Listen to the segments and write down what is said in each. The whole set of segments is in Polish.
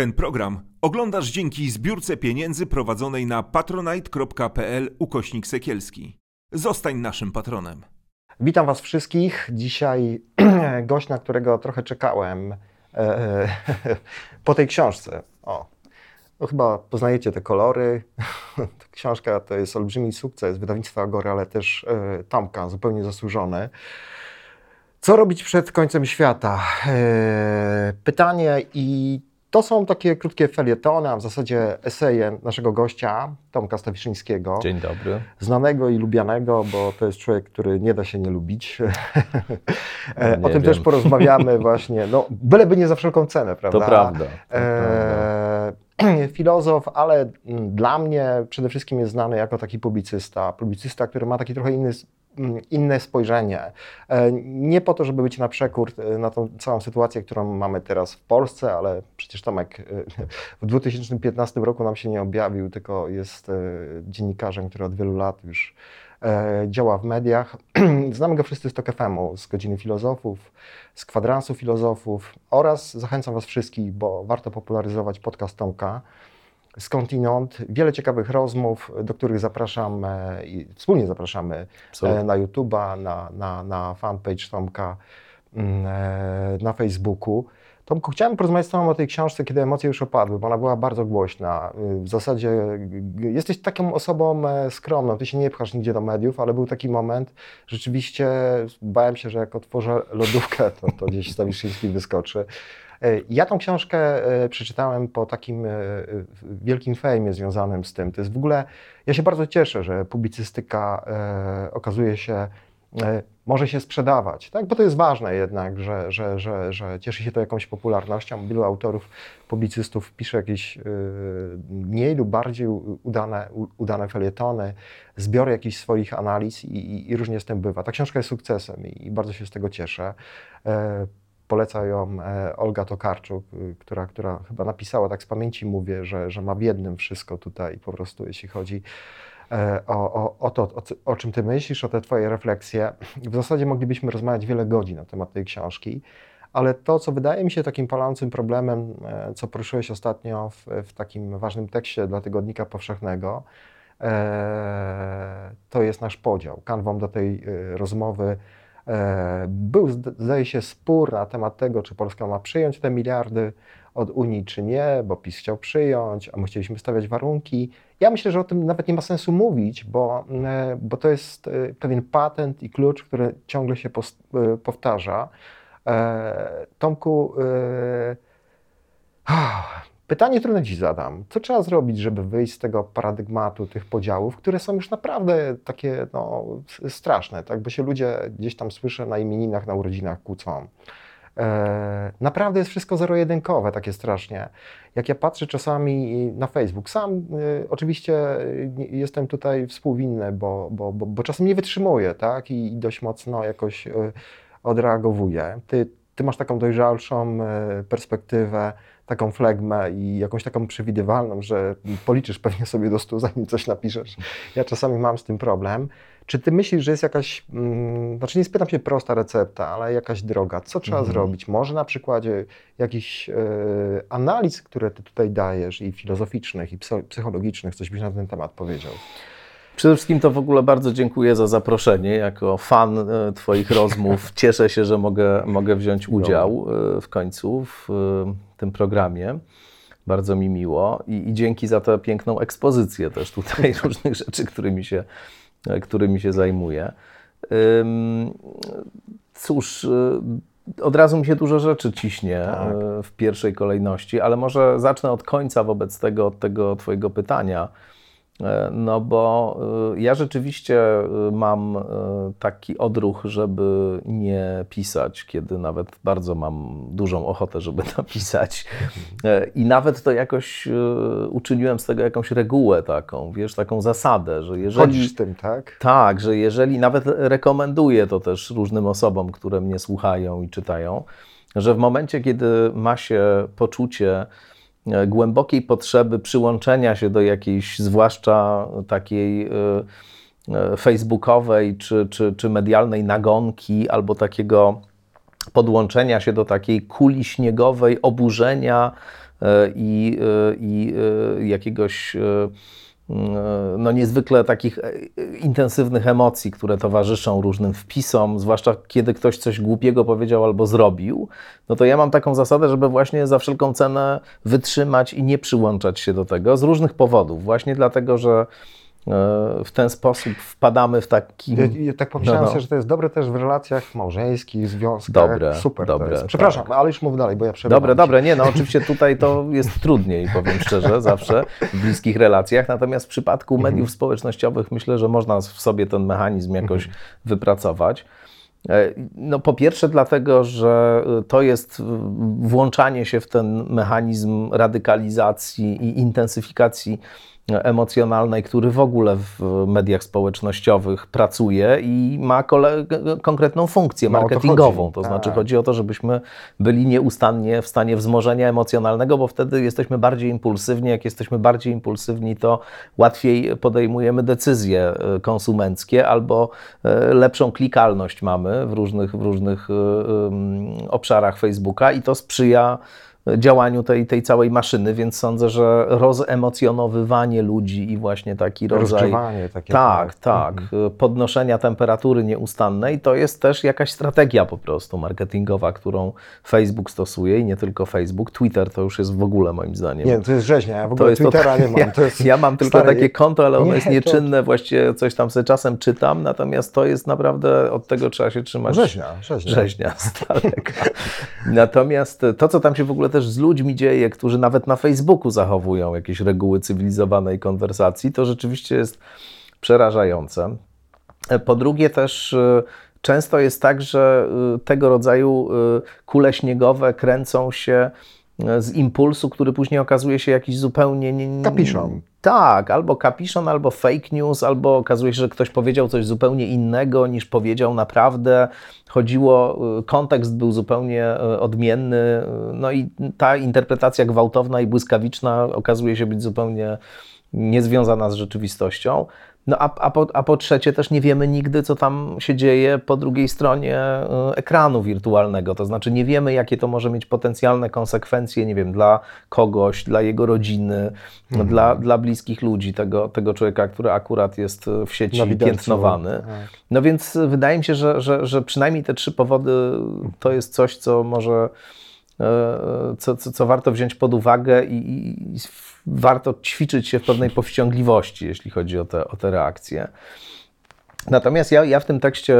Ten program oglądasz dzięki zbiórce pieniędzy prowadzonej na patronite.pl ukośnik sekielski. Zostań naszym patronem. Witam Was wszystkich. Dzisiaj gość, na którego trochę czekałem e, po tej książce. O, no chyba poznajecie te kolory. Ta książka to jest olbrzymi sukces wydawnictwa Agory, ale też e, Tomka, zupełnie zasłużony. Co robić przed końcem świata? E, pytanie i to są takie krótkie felietony, a w zasadzie eseje naszego gościa, Tomka Stawiszyńskiego. Dzień dobry. Znanego i lubianego, bo to jest człowiek, który nie da się nie lubić. No, E, nie o tym wiem. też porozmawiamy właśnie. No, byleby nie za wszelką cenę, prawda? To prawda. To prawda. E, filozof, ale mm, dla mnie przede wszystkim jest znany jako taki publicysta. Publicysta, który ma taki trochę inny, inne spojrzenie. E, Nie po to, żeby być na przekór e, na tą całą sytuację, którą mamy teraz w Polsce, ale przecież Tomek e, w 2015 roku nam się nie objawił, tylko jest dziennikarzem, który od wielu lat już działa w mediach. Znamy go wszyscy z TOK FM-u, z Godziny Filozofów, z Kwadransu Filozofów oraz zachęcam Was wszystkich, bo warto popularyzować podcast Tomka skądinąd. Wiele ciekawych rozmów, do których zapraszam e, i wspólnie zapraszamy Absolutnie. e, na YouTube'a, na, na, na fanpage Tomka, mm, e, na Facebooku. Tomku, chciałem porozmawiać z Tobą o tej książce, kiedy emocje już opadły, bo ona była bardzo głośna. Y, W zasadzie g- g- jesteś taką osobą e, skromną, Ty się nie pchasz nigdzie do mediów, ale był taki moment, rzeczywiście bałem się, że jak otworzę lodówkę, to, to gdzieś Stawiszyński wyskoczy. E, Ja tą książkę e, przeczytałem po takim wielkim fejmie związanym z tym. To jest w ogóle, ja się bardzo cieszę, że publicystyka okazuje się, może się sprzedawać, tak? bo to jest ważne jednak, że, że, że, że cieszy się to jakąś popularnością. Wielu autorów, publicystów pisze jakieś e, mniej lub bardziej udane, udane felietony, zbiory jakichś swoich analiz i, i, i różnie z tym bywa. Ta książka jest sukcesem i, i bardzo się z tego cieszę. E, Poleca ją e, Olga Tokarczuk, która, która chyba napisała, tak z pamięci mówię, że, że ma w jednym wszystko tutaj po prostu, jeśli chodzi e, o, o, o to, o, o czym ty myślisz, o te twoje refleksje. W zasadzie moglibyśmy rozmawiać wiele godzin na temat tej książki, ale to, co wydaje mi się takim palącym problemem, e, co poruszyłeś ostatnio w, w takim ważnym tekście dla Tygodnika Powszechnego, e, to jest nasz podział. Kanwą do tej e, rozmowy był, zd- zdaje się, spór na temat tego, czy Polska ma przyjąć te miliardy od Unii, czy nie, bo PiS chciał przyjąć, a my chcieliśmy stawiać warunki. Ja myślę, że o tym nawet nie ma sensu mówić, bo, e, bo to jest e, pewien patent i klucz, który ciągle się e, powtarza. Tomku, ah, pytanie, które Ci zadam. Co trzeba zrobić, żeby wyjść z tego paradygmatu tych podziałów, które są już naprawdę takie no, straszne, tak? Bo się ludzie gdzieś tam słyszę na imieninach, na urodzinach kłócą. E, naprawdę jest wszystko zero-jedynkowe, takie strasznie. Jak ja patrzę czasami na Facebook, sam e, oczywiście nie- jestem tutaj współwinny, bo, bo, bo, bo czasem nie wytrzymuję, tak? I, dość mocno jakoś e, odreagowuję. Ty, ty masz taką dojrzalszą perspektywę, taką flegmę i jakąś taką przewidywalną, że policzysz pewnie sobie do stu, zanim coś napiszesz. Ja czasami mam z tym problem. Czy ty myślisz, że jest jakaś, mm, znaczy nie spytam się prosta recepta, ale jakaś droga? Co trzeba Mhm. zrobić? Może na przykładzie jakichś e, analiz, które ty tutaj dajesz, i filozoficznych, i psy- psychologicznych, coś byś na ten temat powiedział? Przede wszystkim to w ogóle bardzo dziękuję za zaproszenie. Jako fan e, Twoich rozmów cieszę się, że mogę, mogę wziąć udział e, w końcu w tym programie. Bardzo mi miło I, i dzięki za tę piękną ekspozycję też tutaj różnych rzeczy, którymi się, którymi się zajmuję. Cóż, e, od razu mi się dużo rzeczy ciśnie Tak. e, w pierwszej kolejności, ale może zacznę od końca wobec tego, od tego Twojego pytania. E, No bo y, ja rzeczywiście y, mam taki odruch, żeby nie pisać, kiedy nawet bardzo mam dużą ochotę, żeby napisać. E, I nawet to jakoś uczyniłem z tego jakąś regułę taką, wiesz, taką zasadę, że jeżeli... Chodzisz tym, tak? Tak, że jeżeli nawet rekomenduję to też różnym osobom, które mnie słuchają i czytają, że w momencie, kiedy ma się poczucie e, głębokiej potrzeby przyłączenia się do jakiejś, zwłaszcza takiej e, e, facebookowej czy, czy, czy medialnej nagonki, albo takiego podłączenia się do takiej kuli śniegowej oburzenia i, i jakiegoś no niezwykle takich intensywnych emocji, które towarzyszą różnym wpisom, zwłaszcza kiedy ktoś coś głupiego powiedział albo zrobił, no to ja mam taką zasadę, żeby właśnie za wszelką cenę wytrzymać i nie przyłączać się do tego z różnych powodów. Właśnie dlatego, że E, w ten sposób wpadamy w taki. Ja, ja tak pomyślałem no, no. sobie, że to jest dobre też w relacjach małżeńskich, związkach. Dobre, Super dobre. To Przepraszam, tak. ale już mów dalej, bo ja przerywam. Dobre, dobre. Nie, no oczywiście tutaj to jest trudniej, powiem szczerze, zawsze w bliskich relacjach. Natomiast w przypadku mhm. mediów społecznościowych myślę, że można w sobie ten mechanizm jakoś mhm. wypracować. E, no po pierwsze dlatego, że to jest włączanie się w ten mechanizm radykalizacji i intensyfikacji emocjonalnej, który w ogóle w mediach społecznościowych pracuje i ma konkretną funkcję no, marketingową. To, to znaczy tak. chodzi o to, żebyśmy byli nieustannie w stanie wzmożenia emocjonalnego, bo wtedy jesteśmy bardziej impulsywni. Jak jesteśmy bardziej impulsywni, to łatwiej podejmujemy decyzje e, konsumenckie albo e, lepszą klikalność mamy w różnych, w różnych e, obszarach Facebooka i to sprzyja działaniu tej, tej całej maszyny, więc sądzę, że rozemocjonowywanie ludzi i właśnie taki rodzaj takie tak, tak, mhm. podnoszenia temperatury nieustannej to jest też jakaś strategia po prostu marketingowa, którą Facebook stosuje i nie tylko Facebook, Twitter to już jest w ogóle moim zdaniem. Nie, to jest rzeźnia, ja w ogóle Twittera to, nie mam. Ja, ja mam tylko stary... takie konto, ale ono nie, jest nieczynne, to... właściwie coś tam sobie czasem czytam, natomiast to jest naprawdę, od tego trzeba się trzymać. Rzeźnia, rzeźnia. Rzeźnia natomiast to, co tam się w ogóle też z ludźmi dzieje, którzy nawet na Facebooku zachowują jakieś reguły cywilizowanej konwersacji, to rzeczywiście jest przerażające. Po drugie, też e, często jest tak, że e, tego rodzaju e, kule śniegowe kręcą się z impulsu, który później okazuje się jakiś zupełnie. Nie, kapiszon. Tak, albo kapiszon, albo fake news, albo okazuje się, że ktoś powiedział coś zupełnie innego niż powiedział naprawdę. Chodziło, y, kontekst był zupełnie y, odmienny, no i ta interpretacja gwałtowna i błyskawiczna okazuje się być zupełnie niezwiązana z rzeczywistością. No a, a, po, a po trzecie też nie wiemy nigdy, co tam się dzieje po drugiej stronie y, ekranu wirtualnego. To znaczy nie wiemy, jakie to może mieć potencjalne konsekwencje, nie wiem, dla kogoś, dla jego rodziny, mhm. dla, dla bliskich ludzi, tego, tego człowieka, który akurat jest w sieci piętnowany. Tak. No więc wydaje mi się, że, że, że przynajmniej te trzy powody to jest coś, co może, co, co, co warto wziąć pod uwagę i, i warto ćwiczyć się w pewnej powściągliwości, jeśli chodzi o te, o te reakcje. Natomiast ja, ja w tym tekście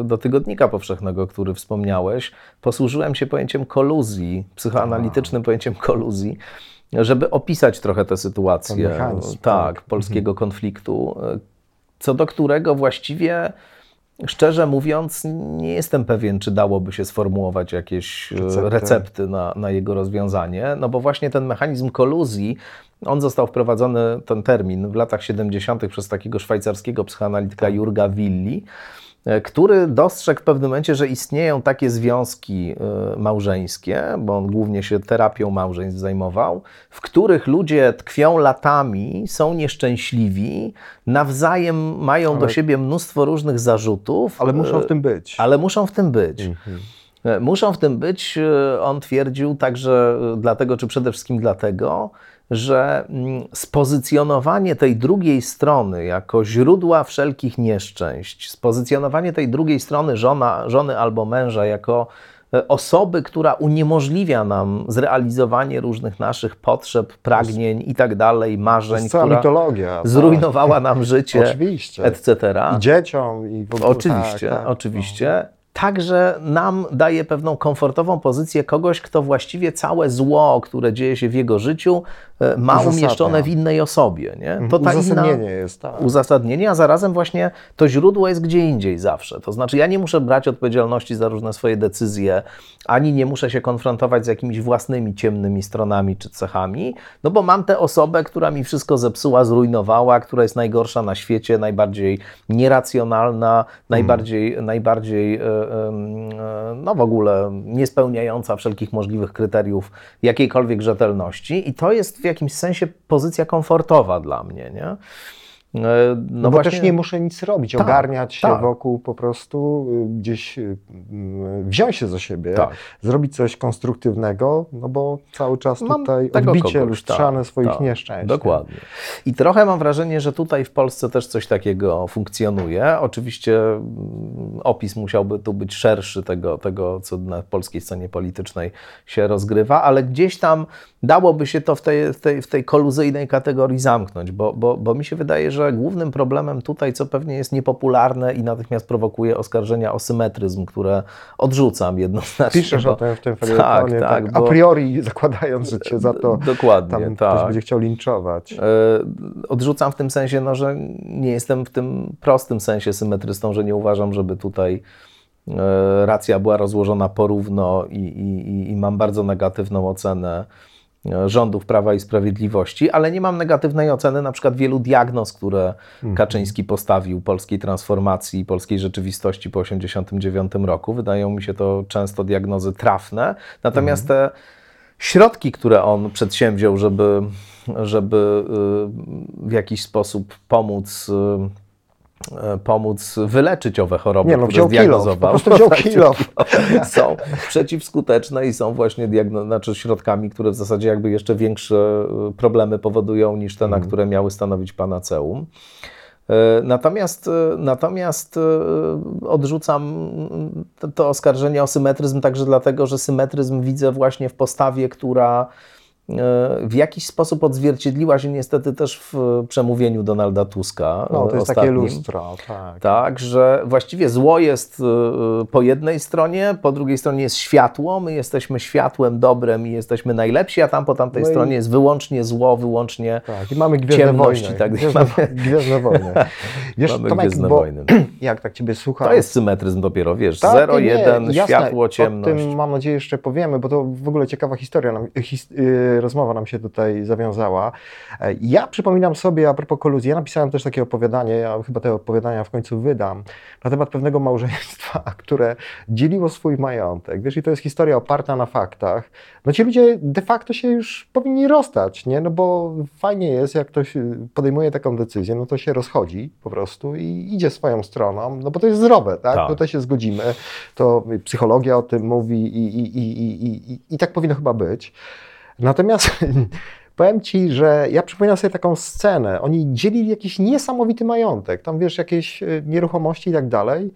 y, do Tygodnika Powszechnego, który wspomniałeś, posłużyłem się pojęciem koluzji, psychoanalitycznym pojęciem koluzji, żeby opisać trochę tę sytuację tak, tak, polskiego mhm. konfliktu, y, co do którego właściwie Szczerze mówiąc, nie jestem pewien, czy dałoby się sformułować jakieś e, recepty, recepty na, na, jego rozwiązanie, no bo właśnie ten mechanizm koluzji, on został wprowadzony, ten termin, w latach 70. przez takiego szwajcarskiego psychoanalityka tak. Jurga Willi. E, który dostrzegł w pewnym momencie, że istnieją takie związki e, małżeńskie, bo on głównie się terapią małżeństw zajmował, w których ludzie tkwią latami, są nieszczęśliwi, nawzajem mają ale, do siebie mnóstwo różnych zarzutów. Ale muszą w tym być. Ale muszą w tym być. Mhm. E, muszą w tym być, on twierdził, także dlatego, czy przede wszystkim dlatego, że mm, spozycjonowanie tej drugiej strony jako źródła wszelkich nieszczęść, spozycjonowanie tej drugiej strony żona, żony albo męża jako e, osoby, która uniemożliwia nam zrealizowanie różnych naszych potrzeb, pragnień i tak dalej, marzeń, która mitologia, tak. zrujnowała nam życie, oczywiście. etc. I dzieciom. I w ogóle, oczywiście, tak, tak. oczywiście także nam daje pewną komfortową pozycję kogoś, kto właściwie całe zło, które dzieje się w jego życiu, e, ma umieszczone w innej osobie. Nie? Mhm. To ta uzasadnienie inna, jest. Tak. Uzasadnienie, a zarazem właśnie to źródło jest gdzie indziej zawsze. To znaczy ja nie muszę brać odpowiedzialności za różne swoje decyzje, ani nie muszę się konfrontować z jakimiś własnymi ciemnymi stronami czy cechami, no bo mam tę osobę, która mi wszystko zepsuła, zrujnowała, która jest najgorsza na świecie, najbardziej nieracjonalna, najbardziej, hmm. najbardziej e, no w ogóle niespełniająca wszelkich możliwych kryteriów jakiejkolwiek rzetelności i to jest w jakimś sensie pozycja komfortowa dla mnie, nie? E, No, No, bo też nie muszę nic robić, Tak, ogarniać się tak. wokół, po prostu y, gdzieś y, mm, wziąć się za siebie, Tak. zrobić coś konstruktywnego, no bo cały czas Mam tutaj odbicie kogoś, lustrzane tak, swoich tak, nieszczęść. Dokładnie. I trochę mam wrażenie, że tutaj w Polsce też coś takiego funkcjonuje. Oczywiście mm, opis musiałby tu być szerszy tego, tego co na polskiej scenie politycznej się rozgrywa, ale gdzieś tam dałoby się to w tej, w tej, w tej koluzyjnej kategorii zamknąć, bo, bo, bo mi się wydaje, że głównym problemem tutaj, co pewnie jest niepopularne i natychmiast prowokuje oskarżenia o symetryzm, które odrzucam jednoznacznie. Piszesz bo- o tym w tym Tak, felietonie, tak, tak, a priori zakładając, że cię za to Dokładnie, tam tak. ktoś będzie chciał linczować. E, Odrzucam w tym sensie, no, że nie jestem w tym prostym sensie symetrystą, że nie uważam, żeby tutaj e, racja była rozłożona porówno i, i, i- mam bardzo negatywną ocenę rządów Prawa i Sprawiedliwości, ale nie mam negatywnej oceny na przykład wielu diagnoz, które Kaczyński postawił polskiej transformacji, polskiej rzeczywistości po 1989 roku. Wydają mi się to często diagnozy trafne, natomiast te środki, które on przedsięwziął, żeby, żeby y, w jakiś sposób pomóc, y, pomóc wyleczyć owe choroby, Nie no, które wziął kilo, po zdiagnozował. prostu wziął Tak, kilo. są przeciwskuteczne i są właśnie diagno- znaczy środkami, które w zasadzie jakby jeszcze większe y, problemy powodują niż te, Mhm. na które miały stanowić panaceum. Y, Natomiast, natomiast odrzucam to, oskarżenie o symetryzm także dlatego, że symetryzm widzę właśnie w postawie, która w jakiś sposób odzwierciedliła się niestety też w przemówieniu Donalda Tuska. No, to jest takie lustro, tak. Tak, że właściwie zło jest y, po jednej stronie, po drugiej stronie jest światło, my jesteśmy światłem, dobrem i jesteśmy najlepsi, a tam po tamtej No i- stronie jest wyłącznie zło, wyłącznie Tak, i mamy Gwiezdne Ciemności, Wojny. tak, Gwiezdne, mamy- Gwiezdne Wojny. Wiesz, mamy Tomek, Gwiezdne bo Wojny. jak tak Ciebie słucham... To jest symetryzm dopiero, wiesz, Tak, zero, nie, jeden, jasne. światło, ciemność. O tym mam nadzieję jeszcze powiemy, bo to w ogóle ciekawa historia, nam, his, y, rozmowa nam się tutaj zawiązała. E, Ja przypominam sobie, a propos koluzji, ja napisałem też takie opowiadanie, ja chyba te opowiadania w końcu wydam, na temat pewnego małżeństwa, które dzieliło swój majątek. Wiesz, i to jest historia oparta na faktach. No ci ludzie de facto się już powinni rozstać, nie? No bo fajnie jest, jak ktoś y, podejmuje taką decyzję, no to się rozchodzi po prostu i idzie swoją stroną, no bo to jest zdrowe, tak? Tak. Tutaj się zgodzimy, to psychologia o tym mówi i, i, i, i, i, i tak powinno chyba być. Natomiast powiem Ci, że ja przypominam sobie taką scenę. Oni dzielili jakiś niesamowity majątek, tam wiesz, jakieś y, nieruchomości i tak dalej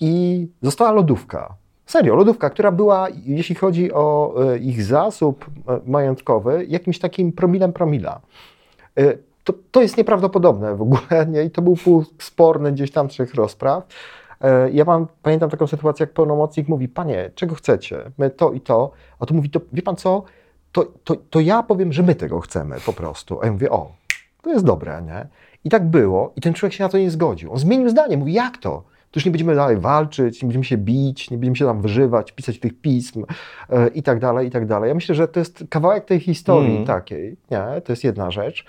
i została lodówka. Serio, lodówka, która była, jeśli chodzi o y, ich zasób y, majątkowy, jakimś takim promilem promila. To, to jest nieprawdopodobne w ogóle, nie? I to był punkt sporny gdzieś tam trzech rozpraw. Ja mam, pamiętam taką sytuację, jak pełnomocnik mówi, panie, czego chcecie? My to i to. A tu mówi, to wie pan co? To, to, to ja powiem, że my tego chcemy po prostu. A ja mówię, o, to jest dobre, nie? I tak było. I ten człowiek się na to nie zgodził. On zmienił zdanie. Mówi, jak to? To już nie będziemy dalej walczyć, nie będziemy się bić, nie będziemy się tam wyżywać, pisać tych pism e, i tak dalej, i tak dalej. Ja myślę, że to jest kawałek tej historii Mm. takiej, nie? To jest jedna rzecz.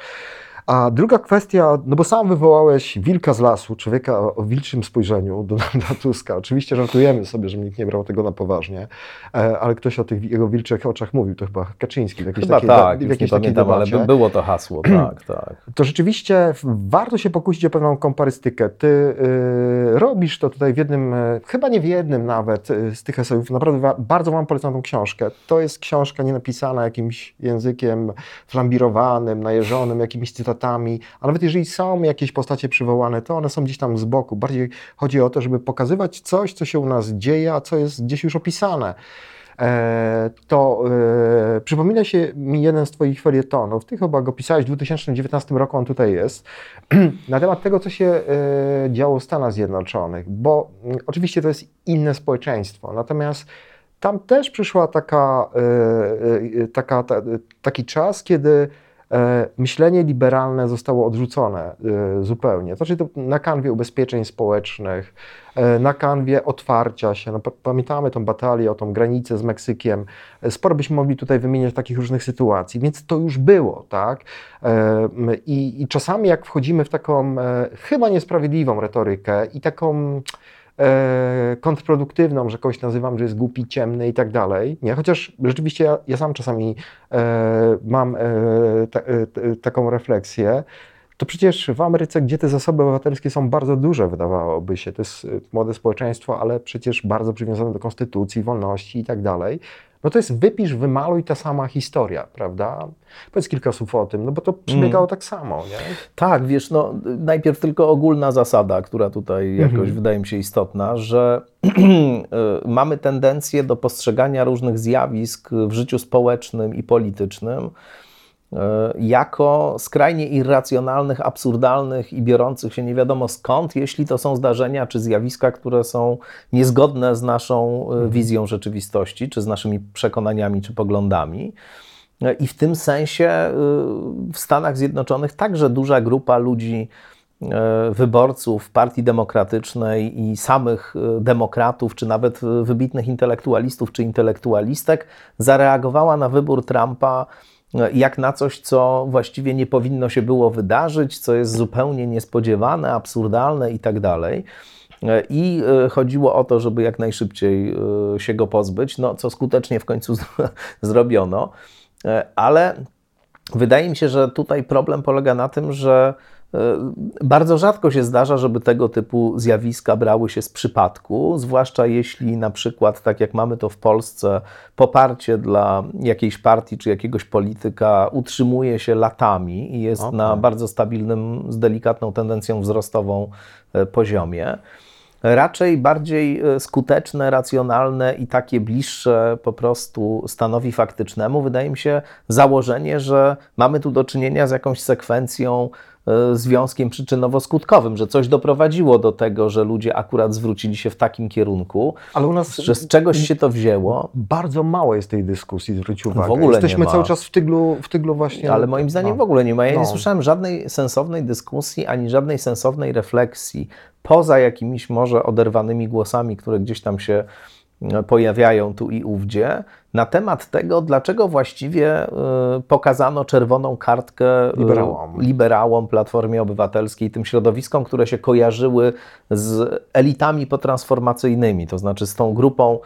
A druga kwestia, no bo sam wywołałeś wilka z lasu, człowieka o, wilczym spojrzeniu, Donalda Tuska. Oczywiście żartujemy sobie, że nikt nie brał tego na poważnie, e, ale ktoś o tych jego wilczych oczach mówił, to chyba Kaczyński. W jakiejś Chyba takiej, tak, w nie jakiejś takiej pamiętam, ale debacie by, było to hasło, tak, tak. to rzeczywiście warto się pokusić o pewną komparystykę. Ty y, robisz to tutaj w jednym, y, chyba nie w jednym nawet y, z tych esejów. Naprawdę wa- bardzo Wam polecam tą książkę. To jest książka nie napisana jakimś językiem flambirowanym, najeżonym, jakimiś cytatami, a nawet jeżeli są jakieś postacie przywołane, to one są gdzieś tam z boku. Bardziej chodzi o to, żeby pokazywać coś, co się u nas dzieje, a co jest gdzieś już opisane. E, to e, przypomina się mi jeden z Twoich felietonów, Ty chyba go pisałeś w 2019 roku, on tutaj jest, na temat tego, co się e, działo w Stanach Zjednoczonych, bo mm, oczywiście to jest inne społeczeństwo, natomiast tam też przyszła taka, e, e, taka, ta, taki czas, kiedy myślenie liberalne zostało odrzucone e, zupełnie. To znaczy to na kanwie ubezpieczeń społecznych, e, na kanwie otwarcia się. No, pa- pamiętamy tą batalię o tą granicę z Meksykiem. E, Sporo byśmy mogli tutaj wymieniać takich różnych sytuacji, więc to już było, tak? E, I, i czasami jak wchodzimy w taką e, chyba niesprawiedliwą retorykę i taką e, kontrproduktywną, że kogoś nazywam, że jest głupi, ciemny i tak dalej. Nie, chociaż rzeczywiście ja, ja sam czasami e, mam e, ta, e, t- taką refleksję. to przecież w Ameryce, gdzie te zasoby obywatelskie są bardzo duże, wydawałoby się, to jest y, młode społeczeństwo, ale przecież bardzo przywiązane do konstytucji, wolności i tak dalej, no to jest wypisz, wymaluj ta sama historia, prawda? Powiedz kilka słów o tym, no bo to przebiegało Mm. tak samo, nie? Tak, wiesz, no najpierw tylko ogólna zasada, która tutaj jakoś Mhm. wydaje mi się istotna, że mamy tendencję do postrzegania różnych zjawisk w życiu społecznym i politycznym jako skrajnie irracjonalnych, absurdalnych i biorących się nie wiadomo skąd, jeśli to są zdarzenia czy zjawiska, które są niezgodne z naszą y, wizją rzeczywistości, czy z naszymi przekonaniami, czy poglądami. I w tym sensie w Stanach Zjednoczonych także duża grupa ludzi, wyborców Partii Demokratycznej i samych demokratów, czy nawet wybitnych intelektualistów czy intelektualistek, zareagowała na wybór Trumpa jak na coś, co właściwie nie powinno się było wydarzyć, co jest zupełnie niespodziewane, absurdalne i tak dalej. E, I y, chodziło o to, żeby jak najszybciej y, się go pozbyć, no, co skutecznie w końcu zrobiono. E, Ale wydaje mi się, że tutaj problem polega na tym, że e, bardzo rzadko się zdarza, żeby tego typu zjawiska brały się z przypadku, zwłaszcza jeśli na przykład, tak jak mamy to w Polsce, poparcie dla jakiejś partii czy jakiegoś polityka utrzymuje się latami i jest Okej. na bardzo stabilnym, z delikatną tendencją wzrostową e, poziomie. Raczej bardziej e, skuteczne, racjonalne i takie bliższe po prostu stanowi faktycznemu, wydaje mi się, założenie, że mamy tu do czynienia z jakąś sekwencją, e, związkiem przyczynowo-skutkowym, że coś doprowadziło do tego, że ludzie akurat zwrócili się w takim kierunku, Ale u nas że z czegoś się to wzięło. bardzo mało jest tej dyskusji, zwróć uwagę. W ogóle nie Jesteśmy cały czas w tyglu, w tyglu właśnie... Ale moim zdaniem no. w ogóle nie ma. Ja nie No. słyszałem żadnej sensownej dyskusji, ani żadnej sensownej refleksji, poza jakimiś może oderwanymi głosami, które gdzieś tam się e, pojawiają tu i ówdzie, na temat tego, dlaczego właściwie e, pokazano czerwoną kartkę e, Liberałom. liberałom, Platformie Obywatelskiej, tym środowiskom, które się kojarzyły z elitami potransformacyjnymi, to znaczy z tą grupą,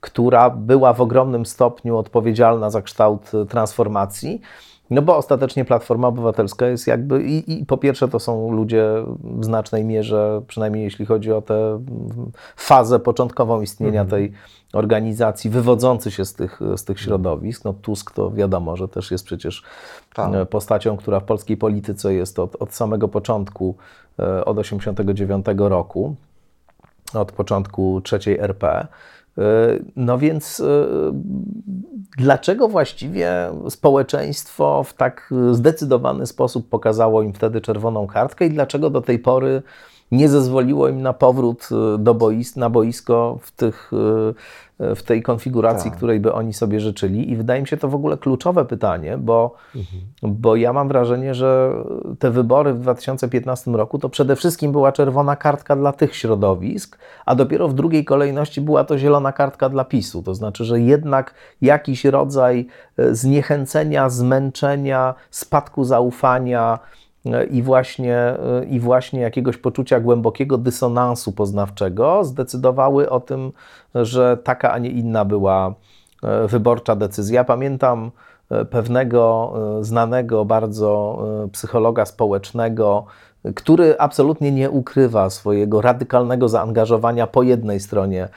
która była w ogromnym stopniu odpowiedzialna za kształt transformacji. No bo ostatecznie Platforma Obywatelska jest jakby i, i po pierwsze to są ludzie w znacznej mierze, przynajmniej jeśli chodzi o tę mm, fazę początkową istnienia tej organizacji, wywodzący się z tych, z tych środowisk. No Tusk to wiadomo, że też jest przecież Tak. e, postacią, która w polskiej polityce jest od, od samego początku, e, od 89 roku, od początku trzeciej RP. E, No więc e, dlaczego właściwie społeczeństwo w tak zdecydowany sposób pokazało im wtedy czerwoną kartkę i dlaczego do tej pory nie zezwoliło im na powrót e, do bois na boisko w, tych, e, w tej konfiguracji, Tak. której by oni sobie życzyli? I wydaje mi się to w ogóle kluczowe pytanie, bo, bo ja mam wrażenie, że te wybory w 2015 roku to przede wszystkim była czerwona kartka dla tych środowisk, a dopiero w drugiej kolejności była to zielona kartka dla PiSu. To znaczy, że jednak jakiś rodzaj zniechęcenia, zmęczenia, spadku zaufania i właśnie, e, i właśnie jakiegoś poczucia głębokiego dysonansu poznawczego zdecydowały o tym, że taka, a nie inna była e, wyborcza decyzja. Pamiętam e, pewnego e, znanego bardzo psychologa społecznego, który absolutnie nie ukrywa swojego radykalnego zaangażowania po jednej stronie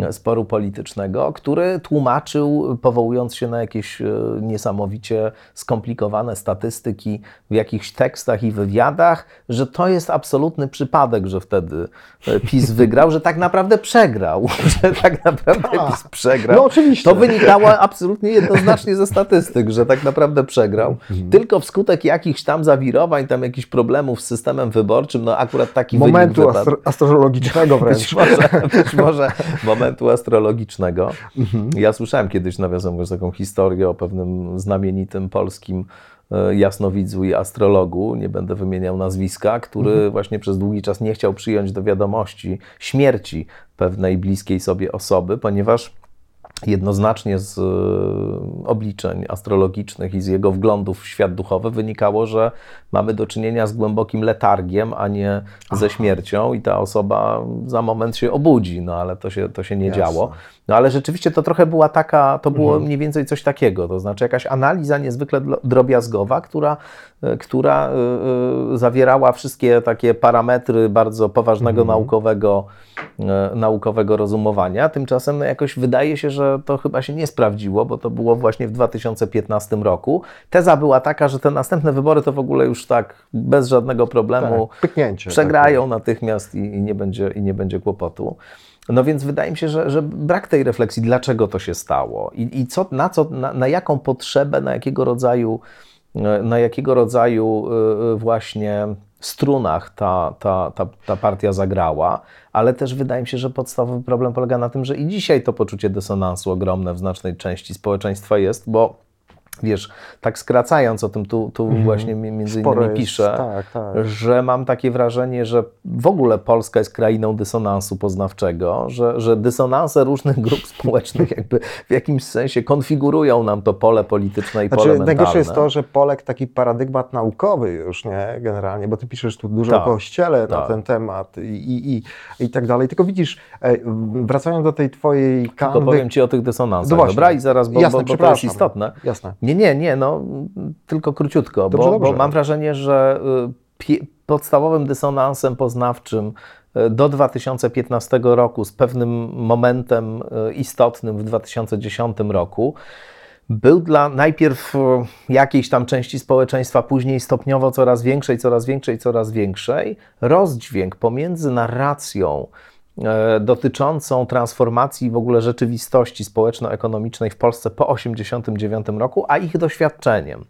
e, sporu politycznego, który tłumaczył, powołując się na jakieś e, niesamowicie skomplikowane statystyki w jakichś tekstach i wywiadach, że to jest absolutny przypadek, że wtedy e, PiS wygrał, że tak naprawdę przegrał, że tak naprawdę PiS przegrał. No oczywiście. To wynikało absolutnie jednoznacznie ze statystyk, że tak naprawdę przegrał. Mhm. Tylko wskutek jakichś tam zawirowań, tam jakichś problemów z systemem wyborczym, no akurat taki Momentu wynik astro- astrologicznego wręcz. Być może, być może momentu astrologicznego. Mhm. Ja słyszałem kiedyś, nawiasem mówiąc, taką historię o pewnym znamienitym polskim e, jasnowidzu i astrologu, nie będę wymieniał nazwiska, który Mhm. właśnie przez długi czas nie chciał przyjąć do wiadomości śmierci pewnej bliskiej sobie osoby, ponieważ jednoznacznie z e, obliczeń astrologicznych i z jego wglądów w świat duchowy wynikało, że mamy do czynienia z głębokim letargiem, a nie ze śmiercią i ta osoba za moment się obudzi, no ale to się, to się nie Jasne. działo. No ale rzeczywiście to trochę była taka, to było mniej więcej coś takiego, to znaczy jakaś analiza niezwykle drobiazgowa, która, e, która e, e, zawierała wszystkie takie parametry bardzo poważnego naukowego, e, naukowego rozumowania. Tymczasem no, jakoś wydaje się, że to chyba się nie sprawdziło, bo to było właśnie w 2015 roku. Teza była taka, że te następne wybory to w ogóle już tak bez żadnego problemu Tak, pyknięcie. przegrają natychmiast i, i, nie będzie, i nie będzie kłopotu. No więc wydaje mi się, że, że brak tej refleksji, dlaczego to się stało i, i co, na, co, na, na jaką potrzebę, na jakiego rodzaju, e, na jakiego rodzaju e, właśnie strunach ta, ta, ta, ta partia zagrała, ale też wydaje mi się, że podstawowy problem polega na tym, że i dzisiaj to poczucie dysonansu ogromne w znacznej części społeczeństwa jest, bo wiesz, tak skracając o tym tu, tu właśnie mi- między Sporo innymi jest, piszę, tak, tak. że mam takie wrażenie, że w ogóle Polska jest krainą dysonansu poznawczego, że, że dysonanse różnych grup społecznych jakby w jakimś sensie konfigurują nam to pole polityczne i pole Znaczy, mentalne. najgorsze jest to, że Polek taki paradygmat naukowy już, nie, generalnie, bo ty piszesz tu dużo Tak, o kościele na tak. ten temat i, i, i, i tak dalej. Tylko widzisz, e, wracając do tej twojej Tylko kanwy... powiem Ci o tych dysonansach, No właśnie. dobra? I zaraz, bo, Jasne, bo, bo to jest istotne. Jasne. Nie, nie, nie, no tylko króciutko, Dobrze, bo, bo dobrze. mam wrażenie, że y, podstawowym dysonansem poznawczym y, do 2015 roku z pewnym momentem y, istotnym w 2010 roku był dla najpierw jakiejś tam części społeczeństwa, później stopniowo coraz większej, coraz większej, coraz większej, rozdźwięk pomiędzy narracją dotyczącą transformacji w ogóle rzeczywistości społeczno-ekonomicznej w Polsce po 1989 roku, a ich doświadczeniem.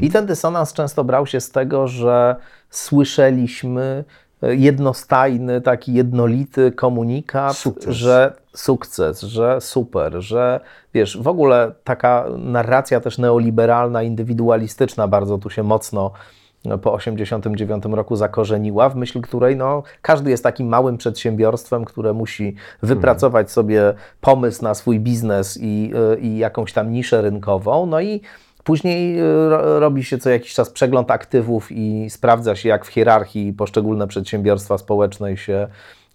I ten dysonans często brał się z tego, że słyszeliśmy e, jednostajny, taki jednolity komunikat, Sukces. że sukces, że super, że wiesz, w ogóle taka narracja też neoliberalna, indywidualistyczna bardzo tu się mocno no, po 89 roku zakorzeniła, w myśl której no, każdy jest takim małym przedsiębiorstwem, które musi wypracować sobie pomysł na swój biznes i, y, i jakąś tam niszę rynkową, no i Później y, ro- robi się co jakiś czas przegląd aktywów i sprawdza się, jak w hierarchii poszczególne przedsiębiorstwa społeczne się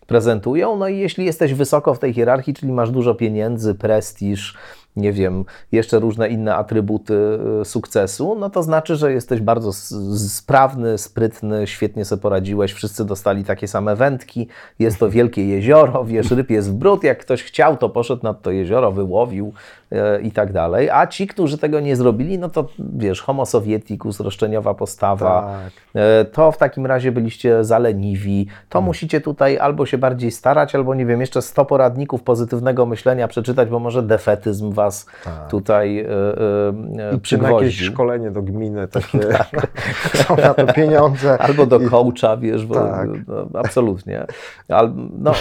prezentują. No i jeśli jesteś wysoko w tej hierarchii, czyli masz dużo pieniędzy, prestiż, nie wiem, jeszcze różne inne atrybuty y, sukcesu, no to znaczy, że jesteś bardzo sprawny, sprytny, świetnie sobie poradziłeś, wszyscy dostali takie same wędki, jest to wielkie jezioro, wiesz, ryb jest w brud, jak ktoś chciał, to poszedł nad to jezioro, wyłowił i tak dalej, a ci, którzy tego nie zrobili, no to wiesz, homo sovieticus, roszczeniowa postawa, Tak. E, to w takim razie byliście zaleniwi, to musicie tutaj albo się bardziej starać, albo nie wiem, jeszcze 100 poradników pozytywnego myślenia przeczytać, bo może defetyzm was tutaj e, e, I czy na jakieś przygwoździ. szkolenie do gminy takie, są na to pieniądze. Albo do coacha, wiesz, bo, Tak. no, absolutnie. Al, no,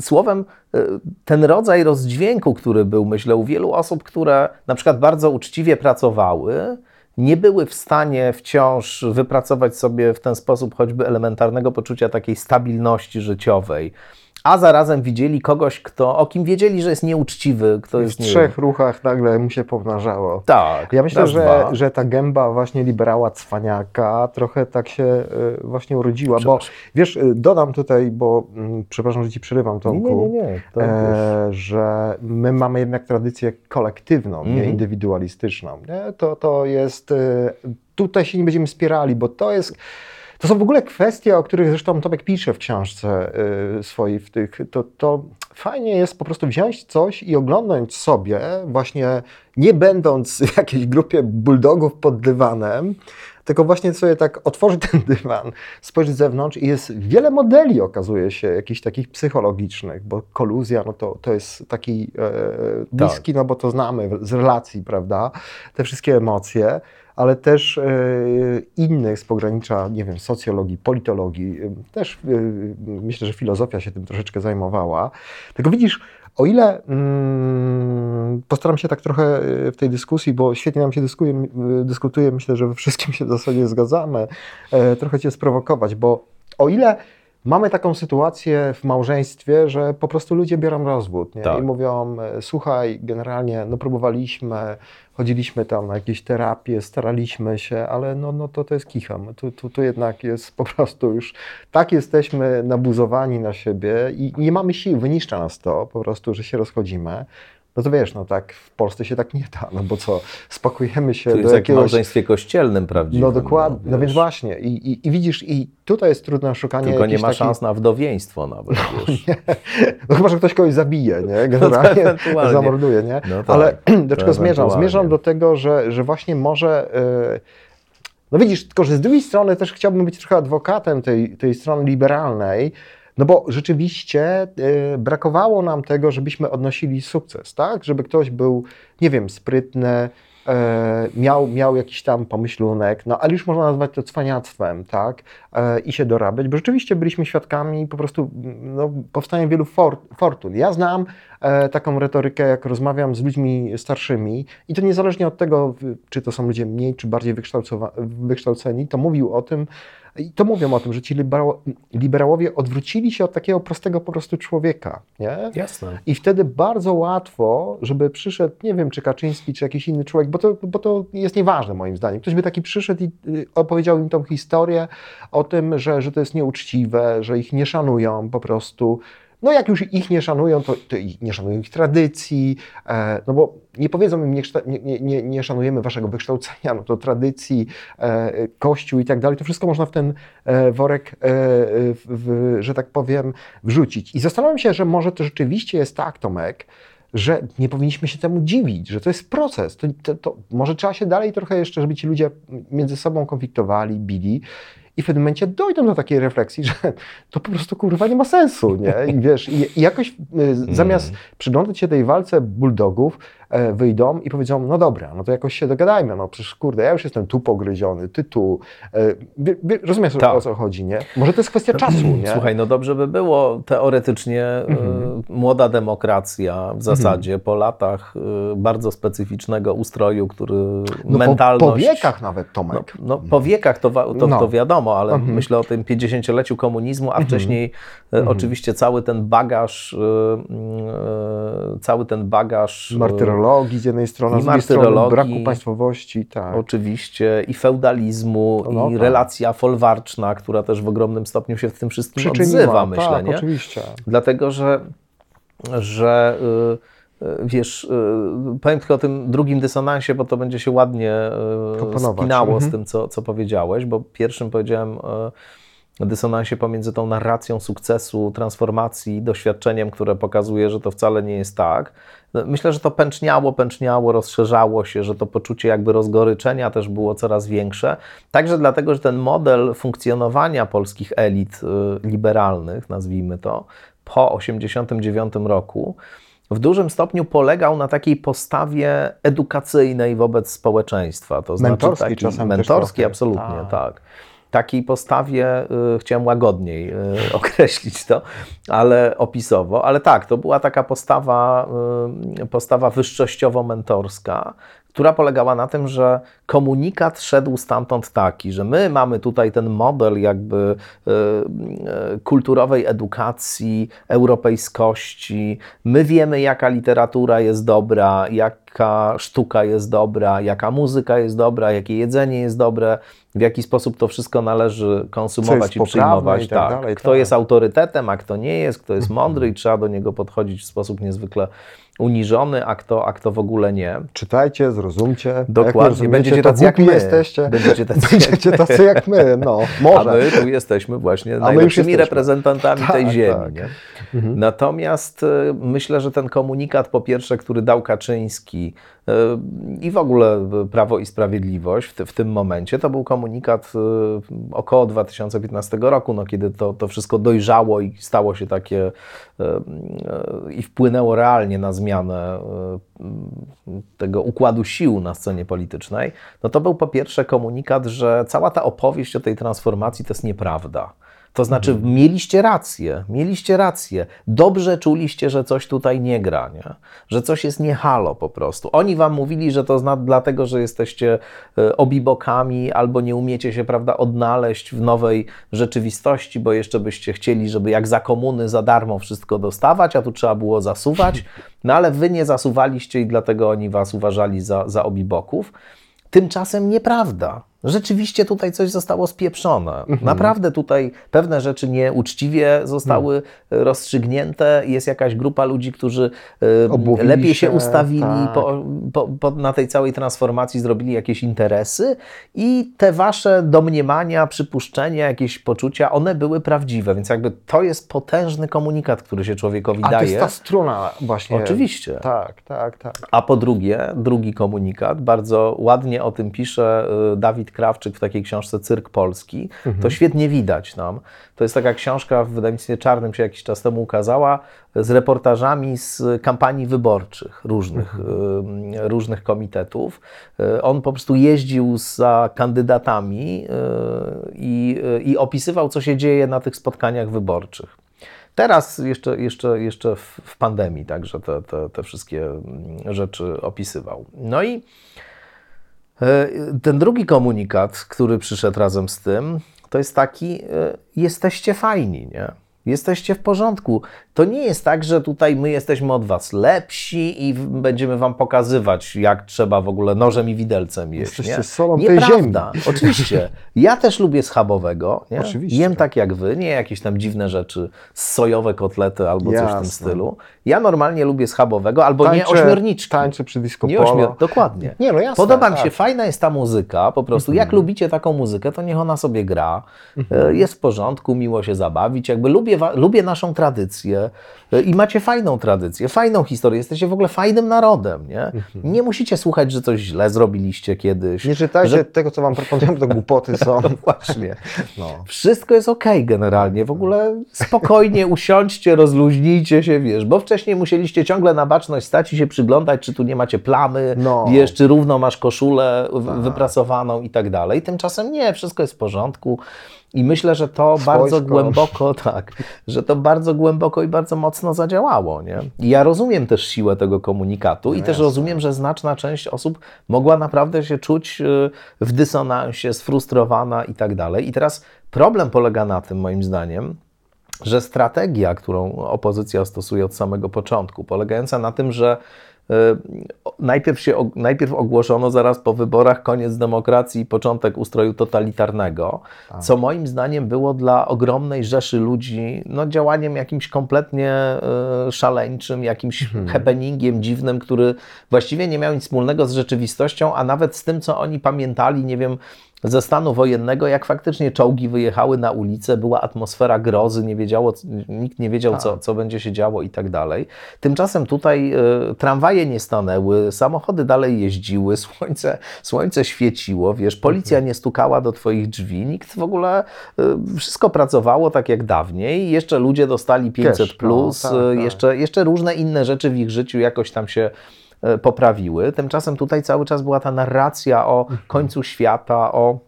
słowem, y, ten rodzaj rozdźwięku, który był, myślę, u wielu osób, które na przykład bardzo uczciwie pracowały, nie były w stanie wciąż wypracować sobie w ten sposób choćby elementarnego poczucia takiej stabilności życiowej, a zarazem widzieli kogoś, kto, o kim wiedzieli, że jest nieuczciwy, kto W jest nie trzech ruchach nagle mu się pomnażało. Tak. Ja myślę, że, dwa. że ta gęba właśnie liberała cwaniaka trochę tak się y, właśnie urodziła, bo wiesz, y, dodam tutaj, bo mm, przepraszam, że ci przerywam Tomku, nie, nie. nie. To e, że my mamy jednak tradycję kolektywną, nie Mhm. indywidualistyczną. Nie? To, to jest, y, tutaj się nie będziemy spierali, bo to jest, to są w ogóle kwestie, o których zresztą Tomek pisze w książce y, swojej, w tych, to, to fajnie jest po prostu wziąć coś i oglądać sobie, właśnie nie będąc w jakiejś grupie bulldogów pod dywanem, tylko właśnie sobie tak otworzyć ten dywan, spojrzeć z zewnątrz i jest wiele modeli, okazuje się, jakichś takich psychologicznych, bo koluzja, no to, to jest taki e, bliski, no bo to znamy z relacji, prawda, te wszystkie emocje, ale też e, innych z pogranicza, nie wiem, socjologii, politologii, e, też e, myślę, że filozofia się tym troszeczkę zajmowała. Tylko widzisz, o ile mm, postaram się tak trochę w tej dyskusji, bo świetnie nam się dyskuje, dyskutuje, myślę, że we wszystkim się w zasadzie zgadzamy, trochę Cię sprowokować, bo o ile mamy taką sytuację w małżeństwie, że po prostu ludzie biorą rozwód nie? Tak. i mówią, słuchaj, generalnie no próbowaliśmy, chodziliśmy tam na jakieś terapie, staraliśmy się, ale no, no to to jest kicham. Tu, tu, tu jednak jest po prostu już, tak jesteśmy nabuzowani na siebie i nie mamy sił, wyniszcza nas to po prostu, że się rozchodzimy. No to wiesz, no tak w Polsce się tak nie da, no bo co, spakujemy się To do jest w jakiegoś... małżeństwie kościelnym prawdziwym. No dokładnie, no, więc wiesz. właśnie I, i, i widzisz, i tutaj jest trudne szukanie Tylko nie ma takich- szans na wdowieństwo nawet, wiesz. no chyba, że ktoś kogoś zabije, nie? Generalnie ewentualnie. zamorduje, nie? No tak, Ale do czego zmierzam? Zmierzam do tego, że, że właśnie może... Yy, no widzisz, tylko że z drugiej strony też chciałbym być trochę adwokatem tej, tej strony liberalnej, no bo rzeczywiście yy, brakowało nam tego, żebyśmy odnosili sukces, tak? Żeby ktoś był, nie wiem, sprytny, e, miał, miał jakiś tam pomyślunek, no ale już można nazwać to cwaniactwem, tak? E, I się dorabiać, bo rzeczywiście byliśmy świadkami po prostu no, powstania wielu for, fortun. Ja znam e, taką retorykę, jak rozmawiam z ludźmi starszymi i to niezależnie od tego, czy to są ludzie mniej, czy bardziej wykształceni, to mówił o tym, i to mówią o tym, że ci liberało, liberałowie odwrócili się od takiego prostego po prostu człowieka, nie? Jasne. I wtedy bardzo łatwo, żeby przyszedł, nie wiem, czy Kaczyński, czy jakiś inny człowiek, bo to, bo to jest nieważne moim zdaniem. Ktoś by taki przyszedł i y, opowiedział im tą historię o tym, że, że to jest nieuczciwe, że ich nie szanują po prostu. No jak już ich nie szanują, to, to nie szanują ich tradycji, e, no bo nie powiedzą im, nie, nie, nie, nie szanujemy waszego wykształcenia, no to tradycji, e, kościół i tak dalej, to wszystko można w ten e, worek, e, w, w, że tak powiem, wrzucić. I zastanawiam się, że może to rzeczywiście jest tak, Tomek, że nie powinniśmy się temu dziwić, że to jest proces. To, to, to może trzeba się dalej trochę jeszcze, żeby ci ludzie między sobą konfliktowali, bili i w pewnym momencie dojdą do takiej refleksji, że to po prostu kurwa nie ma sensu, nie? I wiesz, i, jakoś y, zamiast przyglądać się tej walce bulldogów, wyjdą i powiedzą, no dobra, no to jakoś się dogadajmy, no przecież kurde, ja już jestem tu pogryziony, ty tu. E, rozumiesz Tak. o co chodzi, nie? Może to jest kwestia czasu, nie? Słuchaj, no dobrze by było teoretycznie Mhm. y, młoda demokracja w zasadzie po latach bardzo specyficznego ustroju, który no, mentalność... po, po wiekach nawet, No, Tomek. no, po wiekach to, to, No. to wiadomo, ale Mhm. myślę o tym 50-leciu komunizmu, a wcześniej e, Mhm. oczywiście cały ten bagaż, e, e, cały ten bagaż e, Martyrologii z jednej strony, i z drugiej strony braku państwowości, tak. Oczywiście i feudalizmu, No i tak. relacja folwarczna, która też w ogromnym stopniu się w tym wszystkim Przyczyniła, odzywa, myślę, tak, nie? oczywiście. Dlatego, że, że y, y, wiesz, y, powiem tylko o tym drugim dysonansie, bo to będzie się ładnie Komponować. spinało z Mhm. tym, co, co powiedziałeś, bo pierwszym powiedziałem y, dysonansie pomiędzy tą narracją sukcesu, transformacji, doświadczeniem, które pokazuje, że to wcale nie jest tak. No, Myślę, że to pęczniało, pęczniało, rozszerzało się, że to poczucie jakby rozgoryczenia też było coraz większe. Także dlatego, że ten model funkcjonowania polskich elit y, liberalnych, nazwijmy to, po 1989 roku, w dużym stopniu polegał na takiej postawie edukacyjnej wobec społeczeństwa. To znaczy taki, czasem też mentorskiej, trochę. absolutnie, Tak. tak. Takiej postawie y, chciałem łagodniej y, określić to, ale opisowo. Ale tak, to była taka postawa, y, postawa wyższościowo-mentorska, która polegała na tym, że komunikat szedł stamtąd taki, że my mamy tutaj ten model jakby y, y, kulturowej edukacji, europejskości. My wiemy, jaka literatura jest dobra, jaka sztuka jest dobra, jaka muzyka jest dobra, jakie jedzenie jest dobre, w jaki sposób to wszystko należy konsumować i przyjmować. i tak dalej, Kto tak. jest autorytetem, a kto nie jest, kto jest mądry i trzeba do niego podchodzić w sposób niezwykle uniżony, a kto, a kto w ogóle nie. Czytajcie, zrozumcie. Dokładnie, będziecie tacy jak my. jesteście. Będziecie tacy, Będziecie tacy jak my, no, a może. my tu jesteśmy właśnie już najlepszymi jesteśmy. reprezentantami tej Tak, ziemi. tak. Mhm. Natomiast y, myślę, że ten komunikat, po pierwsze, który dał Kaczyński i w ogóle y, Prawo i Sprawiedliwość w, w tym momencie, to był komunikat y, około 2015 roku, no, kiedy to, to wszystko dojrzało i stało się takie y, i wpłynęło realnie na zmianę tego układu sił na scenie politycznej, no to był po pierwsze komunikat, że cała ta opowieść o tej transformacji to jest nieprawda. To znaczy, mieliście rację, mieliście rację. Dobrze czuliście, że coś tutaj nie gra, nie? że coś jest nie halo po prostu. Oni wam mówili, że to zna, dlatego, że jesteście e, obibokami albo nie umiecie się prawda, odnaleźć w nowej rzeczywistości, bo jeszcze byście chcieli, żeby jak za komuny za darmo wszystko dostawać, a tu trzeba było zasuwać. No ale wy nie zasuwaliście i dlatego oni was uważali za, za obiboków. Tymczasem nieprawda. Rzeczywiście tutaj coś zostało spieprzone. Mhm. Naprawdę tutaj pewne rzeczy nieuczciwie zostały Mhm. rozstrzygnięte. Jest jakaś grupa ludzi, którzy Obłowili lepiej się się, ustawili tak. po, po, po, na tej całej transformacji, zrobili jakieś interesy i te wasze domniemania, przypuszczenia, jakieś poczucia, one były prawdziwe. Więc jakby to jest potężny komunikat, który się człowiekowi A to daje. jest ta strona właśnie. Oczywiście. Tak, tak, tak. A po drugie, drugi komunikat, bardzo ładnie o tym pisze y, Dawid Krawczyk w takiej książce Cyrk Polski. To świetnie widać nam. To jest taka książka w wydawnictwie czarnym się jakiś czas temu ukazała z reportażami z kampanii wyborczych różnych, y, różnych komitetów. Y, On po prostu jeździł za kandydatami y, i, y, opisywał, co się dzieje na tych spotkaniach wyborczych. Teraz jeszcze, jeszcze, jeszcze w, pandemii także te, te, te wszystkie rzeczy opisywał. No i e, ten drugi komunikat, który przyszedł razem z tym, to jest taki: e, jesteście fajni, nie? Jesteście w porządku. To nie jest tak, że tutaj my jesteśmy od was lepsi i będziemy wam pokazywać, jak trzeba w ogóle nożem i widelcem jeść. Jesteście nie? solą tej Nieprawda. Oczywiście. Ja też lubię schabowego. Nie? Oczywiście. Jem tak jak wy, nie jakieś tam dziwne rzeczy, sojowe kotlety albo coś w tym Jasne. stylu. Ja normalnie lubię schabowego albo nie ośmiorniczki. Tańczę przy disco Nie polo. ośmior... Dokładnie. Nie, no jasne, Podoba mi tak. się, fajna jest ta muzyka, po prostu. Jak lubicie taką muzykę, to niech ona sobie gra. Mhm. E, Jest w porządku, miło się zabawić. Jakby lubię, lubię naszą tradycję e, i macie fajną tradycję, fajną historię. Jesteście w ogóle fajnym narodem, nie? Mhm. Nie musicie słuchać, że coś źle zrobiliście kiedyś. Nie czytajcie że tego, co wam proponują, to głupoty są. Właśnie. No. Wszystko jest okej generalnie. W ogóle spokojnie usiądźcie, rozluźnijcie się, wiesz, bo wcześniej musieliście ciągle na baczność stać i się przyglądać, czy tu nie macie plamy, No. Tak. wiesz, czy równo masz koszulę w- wyprasowaną i tak dalej. Tymczasem nie, wszystko jest w porządku. I myślę, że to bardzo Swojsko. głęboko, tak, że to bardzo głęboko i bardzo mocno zadziałało, nie? I ja rozumiem też siłę tego komunikatu i też jasne. rozumiem, że znaczna część osób mogła naprawdę się czuć y, w dysonansie, sfrustrowana i tak dalej. I teraz problem polega na tym, moim zdaniem, że strategia, którą opozycja stosuje od samego początku, polegająca na tym, że y, najpierw, się, najpierw ogłoszono zaraz po wyborach koniec demokracji i początek ustroju totalitarnego, co moim zdaniem było dla ogromnej rzeszy ludzi no, działaniem jakimś kompletnie y, szaleńczym, jakimś happeningiem dziwnym, który właściwie nie miał nic wspólnego z rzeczywistością, a nawet z tym, co oni pamiętali, nie wiem, ze stanu wojennego, jak faktycznie czołgi wyjechały na ulicę, była atmosfera grozy, nie wiedziało, nikt nie wiedział, co, co będzie się działo i tak dalej. Tymczasem tutaj y, tramwaje nie stanęły, samochody dalej jeździły, słońce, słońce świeciło, wiesz, policja nie stukała do twoich drzwi, nikt w ogóle, y, wszystko pracowało tak jak dawniej, jeszcze ludzie dostali 500+, Cash, no, plus, tak, y, tak. jeszcze, jeszcze różne inne rzeczy w ich życiu jakoś tam się e, poprawiły. Tymczasem tutaj cały czas była ta narracja o Mhm. końcu świata, o,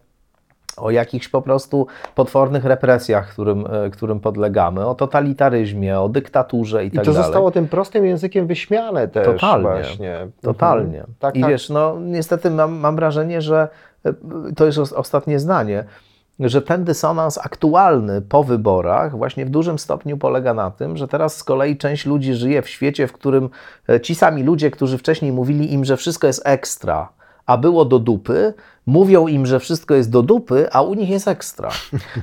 o jakichś po prostu potwornych represjach, którym, e, którym podlegamy, o totalitaryzmie, o dyktaturze i, I tak to dalej. zostało tym prostym językiem wyśmiane też Totalnie. właśnie. Totalnie. Mhm. Tak, I tak. wiesz, no niestety mam, mam wrażenie, że e, to jest os- ostatnie zdanie, że ten dysonans aktualny po wyborach właśnie w dużym stopniu polega na tym, że teraz z kolei część ludzi żyje w świecie, w którym e, ci sami ludzie, którzy wcześniej mówili im, że wszystko jest ekstra, a było do dupy, mówią im, że wszystko jest do dupy, a u nich jest ekstra.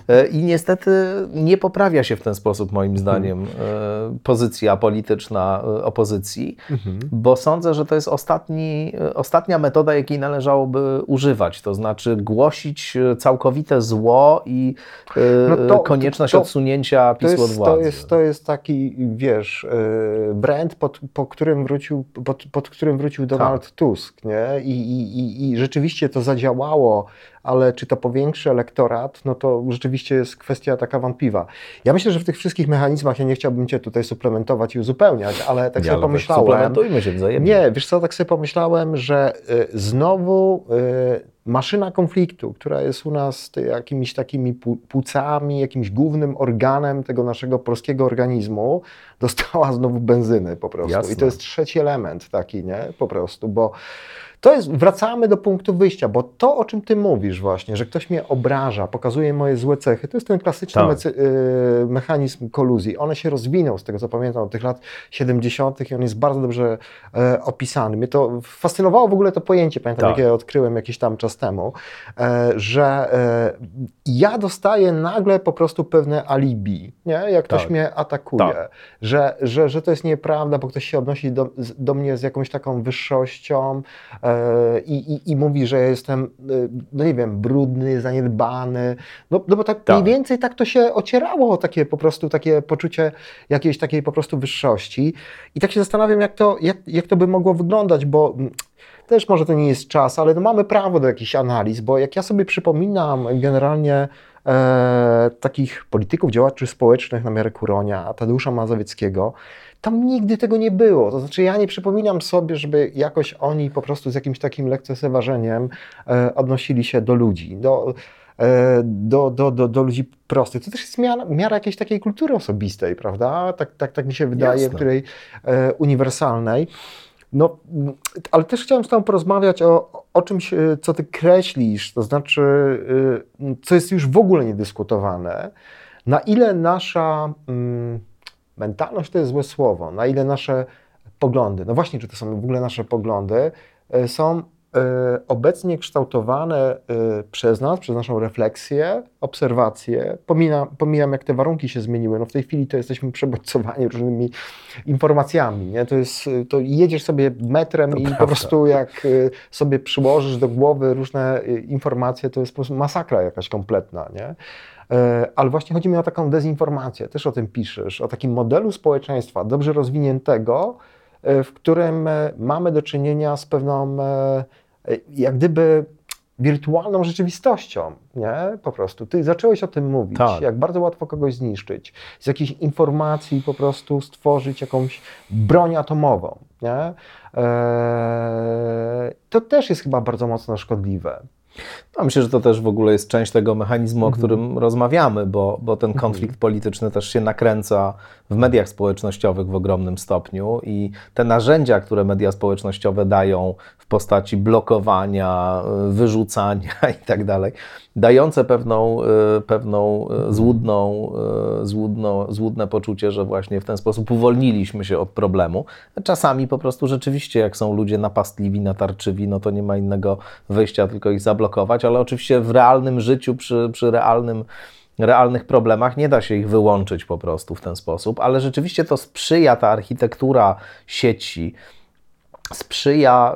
E, I niestety nie poprawia się w ten sposób, moim zdaniem, e, pozycja polityczna e, opozycji, bo sądzę, że to jest ostatni, ostatnia metoda, jakiej należałoby używać, to znaczy głosić całkowite zło i No to- konieczność to- odsunięcia To PiSu od jest, władzy. to, jest, to jest taki, wiesz, brand, pod, po którym wrócił, pod, pod którym wrócił Donald Tak. Tusk, nie? I, i, i, I rzeczywiście to zadziałało, ale czy to powiększy elektorat, no to rzeczywiście jest kwestia taka wątpliwa. Ja myślę, że w tych wszystkich mechanizmach, ja nie chciałbym Cię tutaj suplementować i uzupełniać, ale tak Nie, sobie ale pomyślałem... Suplementujmy się wzajemnie. Nie, wiesz co, tak sobie pomyślałem, że y, znowu y, maszyna konfliktu, która jest u nas ty- jakimiś takimi płucami, jakimś głównym organem tego naszego polskiego organizmu, dostała znowu benzyny po prostu. Jasne. I to jest trzeci element taki, nie? Po prostu, bo to jest, wracamy do punktu wyjścia, bo to, o czym ty mówisz właśnie, że ktoś mnie obraża, pokazuje moje złe cechy, to jest ten klasyczny Tak. y, mechanizm koluzji. One się rozwinął, z tego co pamiętam, od tych lat 70. i on jest bardzo dobrze e, opisany. Mnie to fascynowało w ogóle to pojęcie, pamiętam, Tak. jakie odkryłem jakiś tam czas temu, e, że e, ja dostaję nagle po prostu pewne alibi, nie? jak ktoś Tak. mnie atakuje, Tak. że, że, że to jest nieprawda, bo ktoś się odnosi do, do mnie z jakąś taką wyższością e, i, i, i mówi, że jestem, e, no nie wiem, brudny, zaniedbany, no, no bo tak, Tak. mniej więcej tak to się ocierało, takie po prostu takie poczucie jakiejś takiej po prostu wyższości i tak się zastanawiam, jak to, jak, jak to by mogło wyglądać, bo mm, też może to nie jest czas, ale no mamy prawo do jakichś analiz, bo jak ja sobie przypominam generalnie e, takich polityków, działaczy społecznych na miarę Kuronia, Tadeusza Mazowieckiego, tam nigdy tego nie było. To znaczy ja nie przypominam sobie, żeby jakoś oni po prostu z jakimś takim lekceważeniem e, odnosili się do ludzi, do, e, do, do, do, do ludzi prostych. To też jest miara, miara jakiejś takiej kultury osobistej, prawda? Tak, tak, tak mi się wydaje, Jasne. której e, uniwersalnej. No, ale też chciałem z Tobą porozmawiać o, o czymś, e, co Ty kreślisz, to znaczy, e, co jest już w ogóle niedyskutowane. Na ile nasza mm, mentalność to jest złe słowo, na ile nasze poglądy, no właśnie, czy to są w ogóle nasze poglądy, e, są e, obecnie kształtowane e, przez nas, przez naszą refleksję, obserwację. Pomina, pomijam, jak te warunki się zmieniły. No w tej chwili to jesteśmy przebodźcowani różnymi informacjami. Nie? To jest, to jedziesz sobie metrem i po prawda. prostu jak sobie przyłożysz do głowy różne informacje, to jest po prostu masakra jakaś kompletna. Nie? E, Ale właśnie chodzi mi o taką dezinformację, też o tym piszesz, o takim modelu społeczeństwa dobrze rozwiniętego, e, w którym e, mamy do czynienia z pewną, jak gdyby wirtualną rzeczywistością, nie? Po prostu. Ty zacząłeś o tym mówić, Tak. jak bardzo łatwo kogoś zniszczyć, z jakichś informacji po prostu stworzyć jakąś broń atomową, nie? E, To też jest chyba bardzo mocno szkodliwe. Myślę, że to też w ogóle jest część tego mechanizmu, o Mhm. którym rozmawiamy, bo, bo ten konflikt polityczny też się nakręca w mediach społecznościowych w ogromnym stopniu i te narzędzia, które media społecznościowe dają w postaci blokowania, y, wyrzucania i tak dalej, dające pewną, y, pewną y, złudną, y, złudno, złudne poczucie, że właśnie w ten sposób uwolniliśmy się od problemu. Czasami po prostu rzeczywiście, jak są ludzie napastliwi, natarczywi, no to nie ma innego wyjścia, tylko ich zablokować, ale oczywiście w realnym życiu, przy, przy realnym realnych problemach nie da się ich wyłączyć po prostu w ten sposób, ale rzeczywiście to sprzyja ta architektura sieci, sprzyja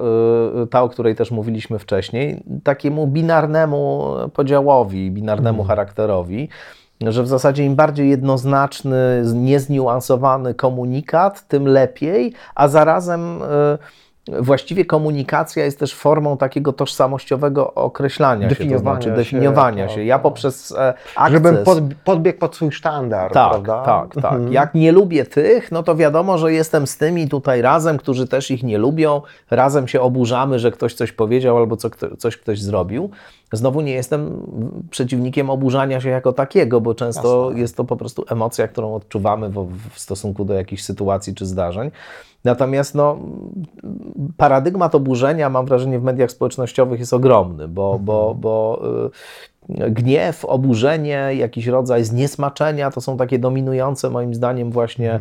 y, ta, o której też mówiliśmy wcześniej, takiemu binarnemu podziałowi, binarnemu charakterowi, że w zasadzie im bardziej jednoznaczny, niezniuansowany komunikat, tym lepiej, a zarazem y, właściwie komunikacja jest też formą takiego tożsamościowego określania się, to Definiowania znaczy się, definiowania tak, się. Ja poprzez e, akces... Żebym pod, podbiegł pod swój sztandar, Tak, prawda? tak, tak. Mhm. Jak nie lubię tych, no to wiadomo, że jestem z tymi tutaj razem, którzy też ich nie lubią. Razem się oburzamy, że ktoś coś powiedział albo co, coś ktoś zrobił. Znowu nie jestem przeciwnikiem oburzania się jako takiego, bo często Jasne. jest to po prostu emocja, którą odczuwamy w, w stosunku do jakichś sytuacji czy zdarzeń. Natomiast no, paradygmat oburzenia, mam wrażenie, w mediach społecznościowych jest ogromny, bo, bo, bo y, gniew, oburzenie, jakiś rodzaj zniesmaczenia to są takie dominujące, moim zdaniem, właśnie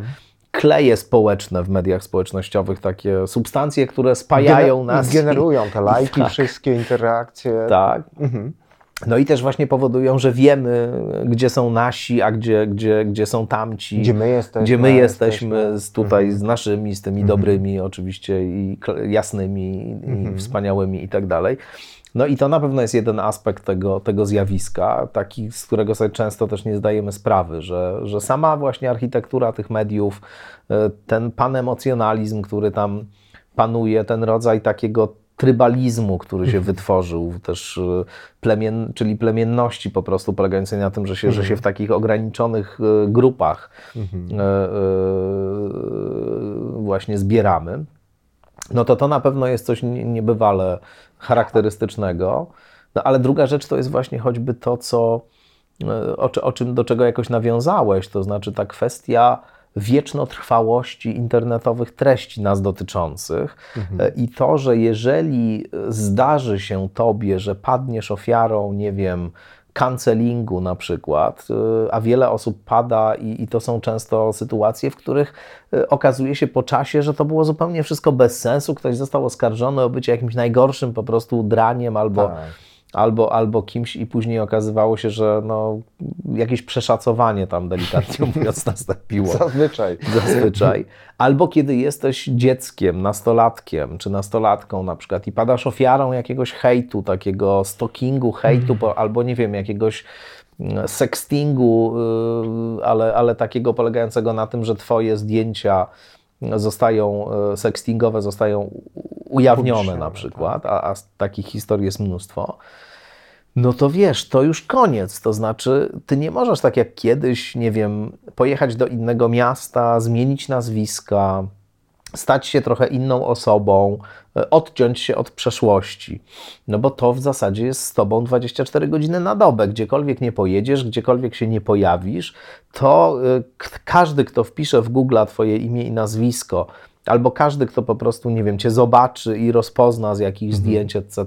kleje społeczne w mediach społecznościowych, takie substancje, które spajają Gener- nas. Generują te lajki, Tak. wszystkie interakcje. Tak. Mhm. No i też właśnie powodują, że wiemy, gdzie są nasi, a gdzie, gdzie, gdzie są tamci. Gdzie my jesteśmy. gdzie my jesteśmy z tutaj Mhm. z naszymi, z tymi dobrymi oczywiście i jasnymi Mhm. i wspaniałymi i tak dalej. No i to na pewno jest jeden aspekt tego, tego zjawiska, taki, z którego sobie często też nie zdajemy sprawy, że, że sama właśnie architektura tych mediów, e, ten panemocjonalizm, który tam panuje, ten rodzaj takiego trybalizmu, który się wytworzył, też e, plemien, czyli plemienności po prostu polegającej na tym, że się, że się w takich ograniczonych e, grupach Mhm. właśnie zbieramy, no to to na pewno jest coś nie- niebywale charakterystycznego. No ale druga rzecz to jest właśnie choćby to, co, e, o, o czym, do czego jakoś nawiązałeś, to znaczy ta kwestia wiecznotrwałości internetowych treści nas dotyczących mhm. i to, że jeżeli zdarzy się tobie, że padniesz ofiarą, nie wiem, cancelingu na przykład, y, a wiele osób pada i, i, to są często sytuacje, w których y, okazuje się po czasie, że to było zupełnie wszystko bez sensu. Ktoś został oskarżony o bycie jakimś najgorszym po prostu draniem albo. Tak albo, albo kimś i później okazywało się, że no, jakieś przeszacowanie tam delikatnie mówiąc nastąpiło. Zazwyczaj. Zazwyczaj. Albo kiedy jesteś dzieckiem, nastolatkiem czy nastolatką na przykład i padasz ofiarą jakiegoś hejtu, takiego stalkingu, hejtu, mm. albo nie wiem, jakiegoś mm, sextingu, y, ale, ale takiego polegającego na tym, że twoje zdjęcia zostają, e, sextingowe zostają ujawnione na przykład, tak. a, a takich historii jest mnóstwo, no to wiesz, to już koniec. To znaczy, ty nie możesz tak jak kiedyś, nie wiem, pojechać do innego miasta, zmienić nazwiska, stać się trochę inną osobą, e, odciąć się od przeszłości. No bo to w zasadzie jest z tobą 24 godziny na dobę. Gdziekolwiek nie pojedziesz, gdziekolwiek się nie pojawisz, to e, każdy, kto wpisze w Google twoje imię i nazwisko, albo każdy, kto po prostu, nie wiem, cię zobaczy i rozpozna z jakichś mhm. zdjęć, etc.,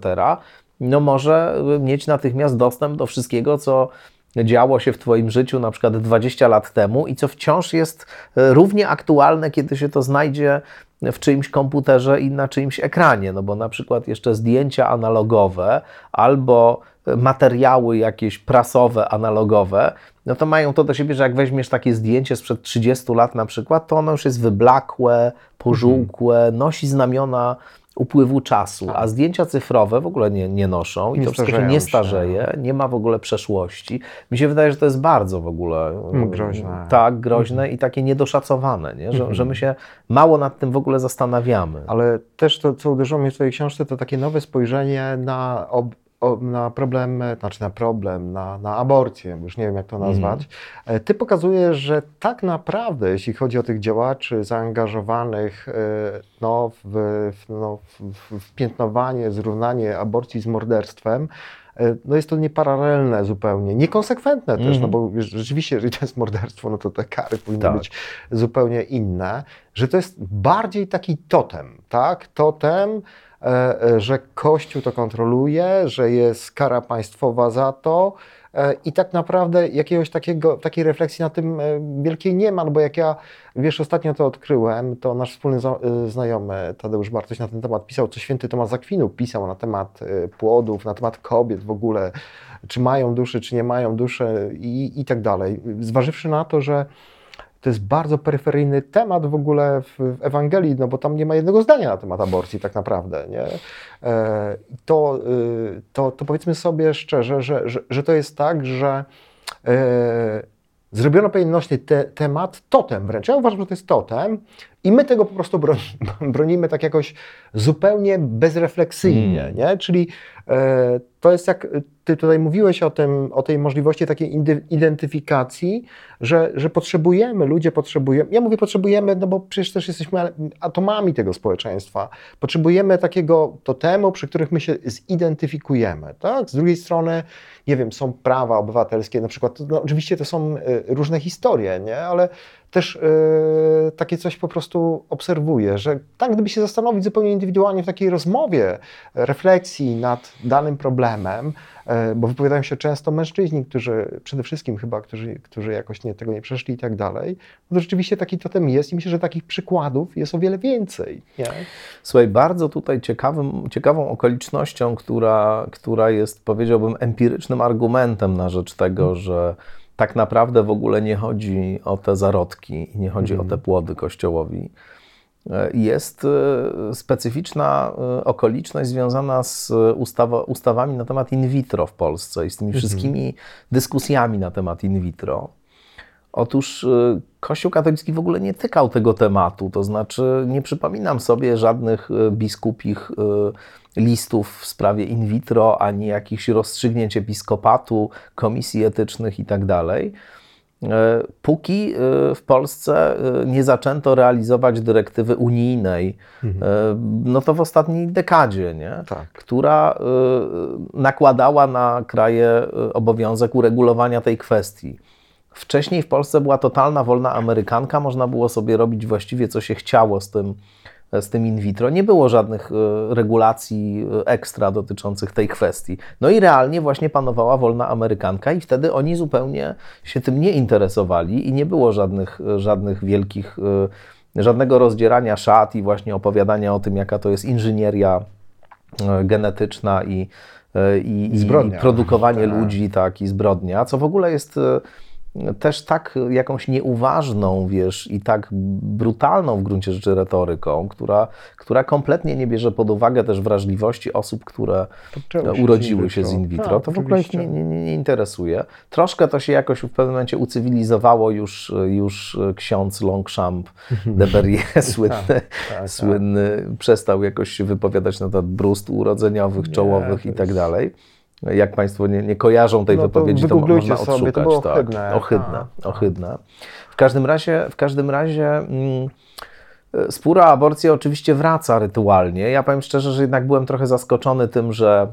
no może mieć natychmiast dostęp do wszystkiego, co działo się w Twoim życiu na przykład 20 lat temu i co wciąż jest e, równie aktualne, kiedy się to znajdzie w czyimś komputerze i na czyimś ekranie. No bo na przykład jeszcze zdjęcia analogowe albo materiały jakieś prasowe, analogowe, no to mają to do siebie, że jak weźmiesz takie zdjęcie sprzed 30 lat na przykład, to ono już jest wyblakłe, pożółkłe, nosi znamiona upływu czasu, a zdjęcia cyfrowe w ogóle nie, nie noszą i nie to wszystko się nie starzeje, nie ma w ogóle przeszłości. Mi się wydaje, że to jest bardzo w ogóle mm, groźne. Tak, groźne mhm. i takie niedoszacowane, nie? Że, mhm. że my się mało nad tym w ogóle zastanawiamy. Ale też to, co uderzyło mnie w Twojej książce, to takie nowe spojrzenie na ob na problem, znaczy na problem, na, na aborcję, już nie wiem jak to mhm. nazwać. Mm. Ty pokazujesz, że tak naprawdę, jeśli chodzi o tych działaczy zaangażowanych e, no, w, w, no, w, w piętnowanie, zrównanie aborcji z morderstwem, e, no jest to nieparalelne zupełnie, niekonsekwentne mm. też, no bo rzeczywiście, jeżeli to jest morderstwo, no to te kary powinny tak. być zupełnie inne, że to jest bardziej taki totem, tak? Totem, że Kościół to kontroluje, że jest kara państwowa za to. E, I tak naprawdę jakiegoś takiego, takiej refleksji na tym wielkiej nie ma, no bo jak ja, wiesz, ostatnio to odkryłem, to nasz wspólny znajomy Tadeusz Bartoś na ten temat pisał, co święty Tomasz Zakwinu pisał na temat płodów, na temat kobiet w ogóle, czy mają duszę, czy nie mają duszy i, i tak dalej. Zważywszy na to, że to jest bardzo peryferyjny temat w ogóle w, w, Ewangelii, no bo tam nie ma jednego zdania na temat aborcji tak naprawdę. Nie? E, to, y, to, to powiedzmy sobie szczerze, że, że, że to jest tak, że e, zrobiono pewien nośny te, temat, totem wręcz. Ja uważam, że to jest totem i my tego po prostu bronimy, tak jakoś zupełnie bezrefleksyjnie, mm. nie? Czyli e, to jest jak ty tutaj mówiłeś o, tym, o tej możliwości takiej identyfikacji, że, że potrzebujemy, ludzie potrzebują, ja mówię potrzebujemy, no bo przecież też jesteśmy atomami tego społeczeństwa, potrzebujemy takiego totemu, przy których my się zidentyfikujemy, tak? Z drugiej strony, nie wiem, są prawa obywatelskie, na przykład, no oczywiście to są e, różne historie, nie? Ale też yy, takie coś po prostu obserwuję, że tak gdyby się zastanowić zupełnie indywidualnie w takiej rozmowie, refleksji nad danym problemem, yy, bo wypowiadają się często mężczyźni, którzy przede wszystkim chyba, którzy, którzy jakoś nie, tego nie przeszli i tak dalej, no to rzeczywiście taki totem jest i myślę, że takich przykładów jest o wiele więcej. Nie? Słuchaj, bardzo tutaj ciekawym, ciekawą okolicznością, która, która jest powiedziałbym empirycznym argumentem na rzecz tego, że tak naprawdę w ogóle nie chodzi o te zarodki i nie chodzi o te mhm. płody kościołowi. E, jest e, specyficzna e, okoliczność związana z ustawa, ustawami na temat in vitro w Polsce i z tymi mhm. wszystkimi dyskusjami na temat in vitro. Otóż Kościół katolicki w ogóle nie tykał tego tematu, to znaczy nie przypominam sobie żadnych biskupich listów w sprawie in vitro, ani jakichś rozstrzygnięć episkopatu, komisji etycznych itd. Tak e, póki e, w Polsce e, nie zaczęto realizować dyrektywy unijnej, e, no to w ostatniej dekadzie, nie? Tak. która nakładała na kraje obowiązek uregulowania tej kwestii. Wcześniej w Polsce była totalna wolna amerykanka, można było sobie robić właściwie co się chciało z tym, z tym in vitro. Nie było żadnych e, regulacji e, ekstra dotyczących tej kwestii. No i realnie właśnie panowała wolna amerykanka i wtedy oni zupełnie się tym nie interesowali i nie było żadnych, e, żadnych wielkich, żadnego rozdzierania szat i właśnie opowiadania o tym, jaka to jest inżynieria genetyczna i, i, i, i produkowanie Tak. ludzi, tak, i zbrodnia, co w ogóle jest też tak jakąś nieuważną, wiesz, i tak brutalną w gruncie rzeczy retoryką, która, która kompletnie nie bierze pod uwagę też wrażliwości osób, które Poczęło się urodziły z się z in vitro. Tak, to w ogóle ich nie, nie, nie interesuje. Troszkę to się jakoś w pewnym momencie ucywilizowało już, już ksiądz Longchamp de Berrier, słynny, tak. słynny, przestał jakoś się wypowiadać na temat brust urodzeniowych, czołowych to i tak dalej. Jak Państwo nie, nie kojarzą tej No to wypowiedzi, to, wygooglujcie można sobie, to odszukać. było tak. ohydne. Ohydne, tak. ohydne. W każdym razie, w każdym razie mm, spór o aborcję oczywiście wraca rytualnie. Ja powiem szczerze, że jednak byłem trochę zaskoczony tym, że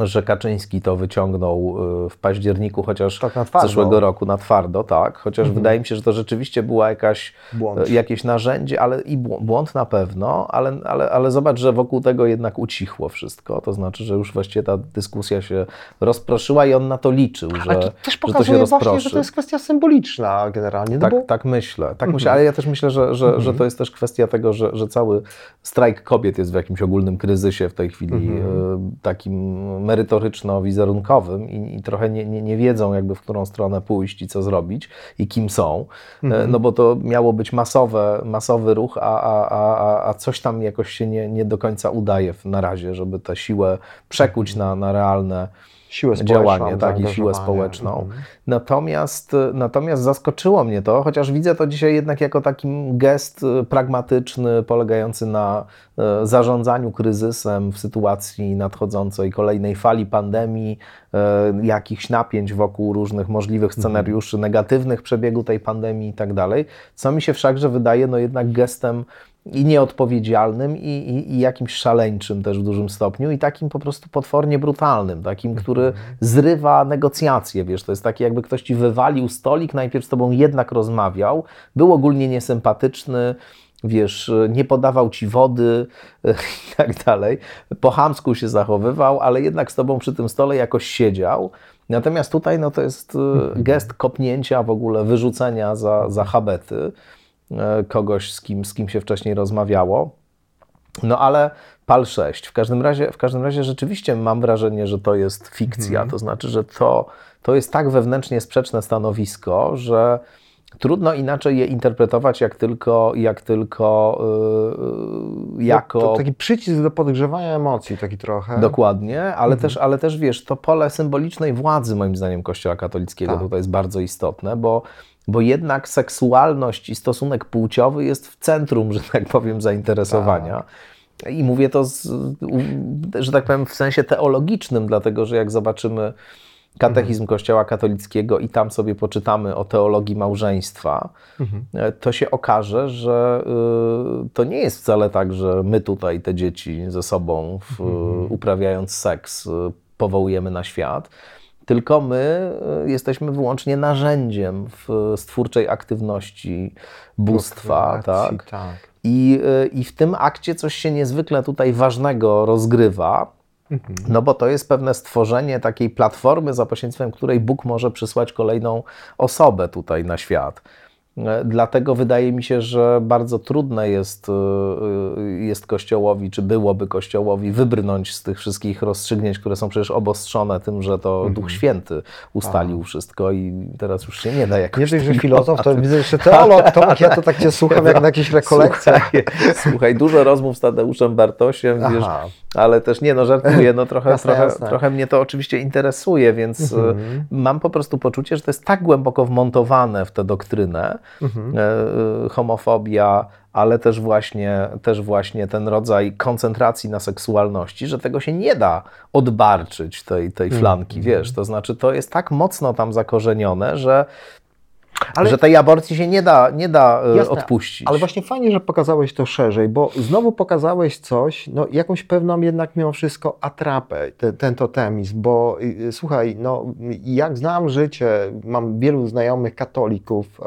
że Kaczyński to wyciągnął y, w październiku, chociaż Tak zeszłego roku na twardo, tak. Chociaż wydaje mi się, że to rzeczywiście była jakaś Błąd. e, jakieś narzędzie, ale i bł- błąd na pewno, ale, ale, ale zobacz, że wokół tego jednak ucichło wszystko. To znaczy, że już właściwie ta dyskusja się rozproszyła i on na to liczył, że, Ale to też że to się pokazuje właśnie, rozproszy. że to jest kwestia symboliczna generalnie. No Tak, bo Mhm. tak myślę, tak myślę, ale ja też myślę, że, że, że to jest też kwestia tego, że, że cały strajk kobiet jest w jakimś ogólnym kryzysie w tej chwili, Mhm. e, takim merytoryczno-wizerunkowym i, i trochę nie, nie, nie wiedzą jakby w którą stronę pójść i co zrobić i kim są, E, Mhm. no bo to miało być masowe, masowy ruch, a, a, a, a- coś tam jakoś się nie, nie do końca udaje na razie, żeby tę siłę przekuć na, na realne siłę działanie, tak, i siłę zaangażowanie. społeczną. Mhm. Natomiast, natomiast zaskoczyło mnie to, chociaż widzę to dzisiaj jednak jako taki gest y, pragmatyczny, polegający na e, zarządzaniu kryzysem w sytuacji nadchodzącej kolejnej fali pandemii, e, jakichś napięć wokół różnych możliwych scenariuszy negatywnych przebiegu tej pandemii i tak dalej, co mi się wszakże wydaje no jednak gestem i nieodpowiedzialnym, i, i, i jakimś szaleńczym też w dużym stopniu, i takim po prostu potwornie brutalnym, takim, który zrywa negocjacje, wiesz, to jest takie jakby ktoś ci wywalił stolik, najpierw z tobą jednak rozmawiał, był ogólnie niesympatyczny, wiesz, nie podawał ci wody i tak dalej, po chamsku się zachowywał, ale jednak z tobą przy tym stole jakoś siedział. Natomiast tutaj no, to jest e, gest kopnięcia w ogóle, wyrzucenia za, za habety kogoś, z kim, z kim się wcześniej rozmawiało. No ale PAL 6. W każdym razie, w każdym razie rzeczywiście mam wrażenie, że to jest fikcja. To znaczy, że to, to jest tak wewnętrznie sprzeczne stanowisko, że trudno inaczej je interpretować, jak tylko, jak tylko yy, jako. No, To taki przycisk do podgrzewania emocji, taki trochę. Dokładnie, ale, Mhm. też, ale też wiesz, to pole symbolicznej władzy, moim zdaniem, Kościoła katolickiego Tak. tutaj jest bardzo istotne, bo, bo jednak seksualność i stosunek płciowy jest w centrum, że tak powiem, zainteresowania. I mówię to, z, że tak powiem, w sensie teologicznym, dlatego że jak zobaczymy katechizm Kościoła katolickiego i tam sobie poczytamy o teologii małżeństwa, Mhm. e, to się okaże, że y, to nie jest wcale tak, że my tutaj te dzieci ze sobą, w, uprawiając seks, powołujemy na świat, tylko my jesteśmy wyłącznie narzędziem w stwórczej aktywności bóstwa. Tak? tak. I, I w tym akcie coś się niezwykle tutaj ważnego rozgrywa. Mhm. No bo to jest pewne stworzenie takiej platformy, za pośrednictwem której Bóg może przysłać kolejną osobę tutaj na świat. Dlatego wydaje mi się, że bardzo trudne jest, e, e, jest Kościołowi, czy byłoby Kościołowi wybrnąć z tych wszystkich rozstrzygnięć, które są przecież obostrzone tym, że to Mhm. Duch Święty ustalił wszystko i teraz już się nie da jakoś... Nie dość, że filozof, to widzę jeszcze teolog, Tomek, ja to tak cię słucham jak na jakichś rekolekcjach. Słuchaj, słuchaj, dużo rozmów z Tadeuszem Bartosiem, wiesz, Aha. ale też nie, no żartuję, no trochę, Jasne, trochę, jasne. trochę mnie to oczywiście interesuje, więc Mhm. e, mam po prostu poczucie, że to jest tak głęboko wmontowane w tę doktrynę, Mhm. e, e, homofobia, ale też właśnie, też właśnie ten rodzaj koncentracji na seksualności, że tego się nie da odbarczyć, tej, tej Mhm. flanki, wiesz, to znaczy to jest tak mocno tam zakorzenione, że Ale- że tej aborcji się nie da, nie da e, Jasne, odpuścić. Ale właśnie fajnie, że pokazałeś to szerzej, bo znowu pokazałeś coś, no jakąś pewną jednak mimo wszystko atrapę, te, ten totemizm, bo y, y, słuchaj, no jak znam życie, mam wielu znajomych katolików, e,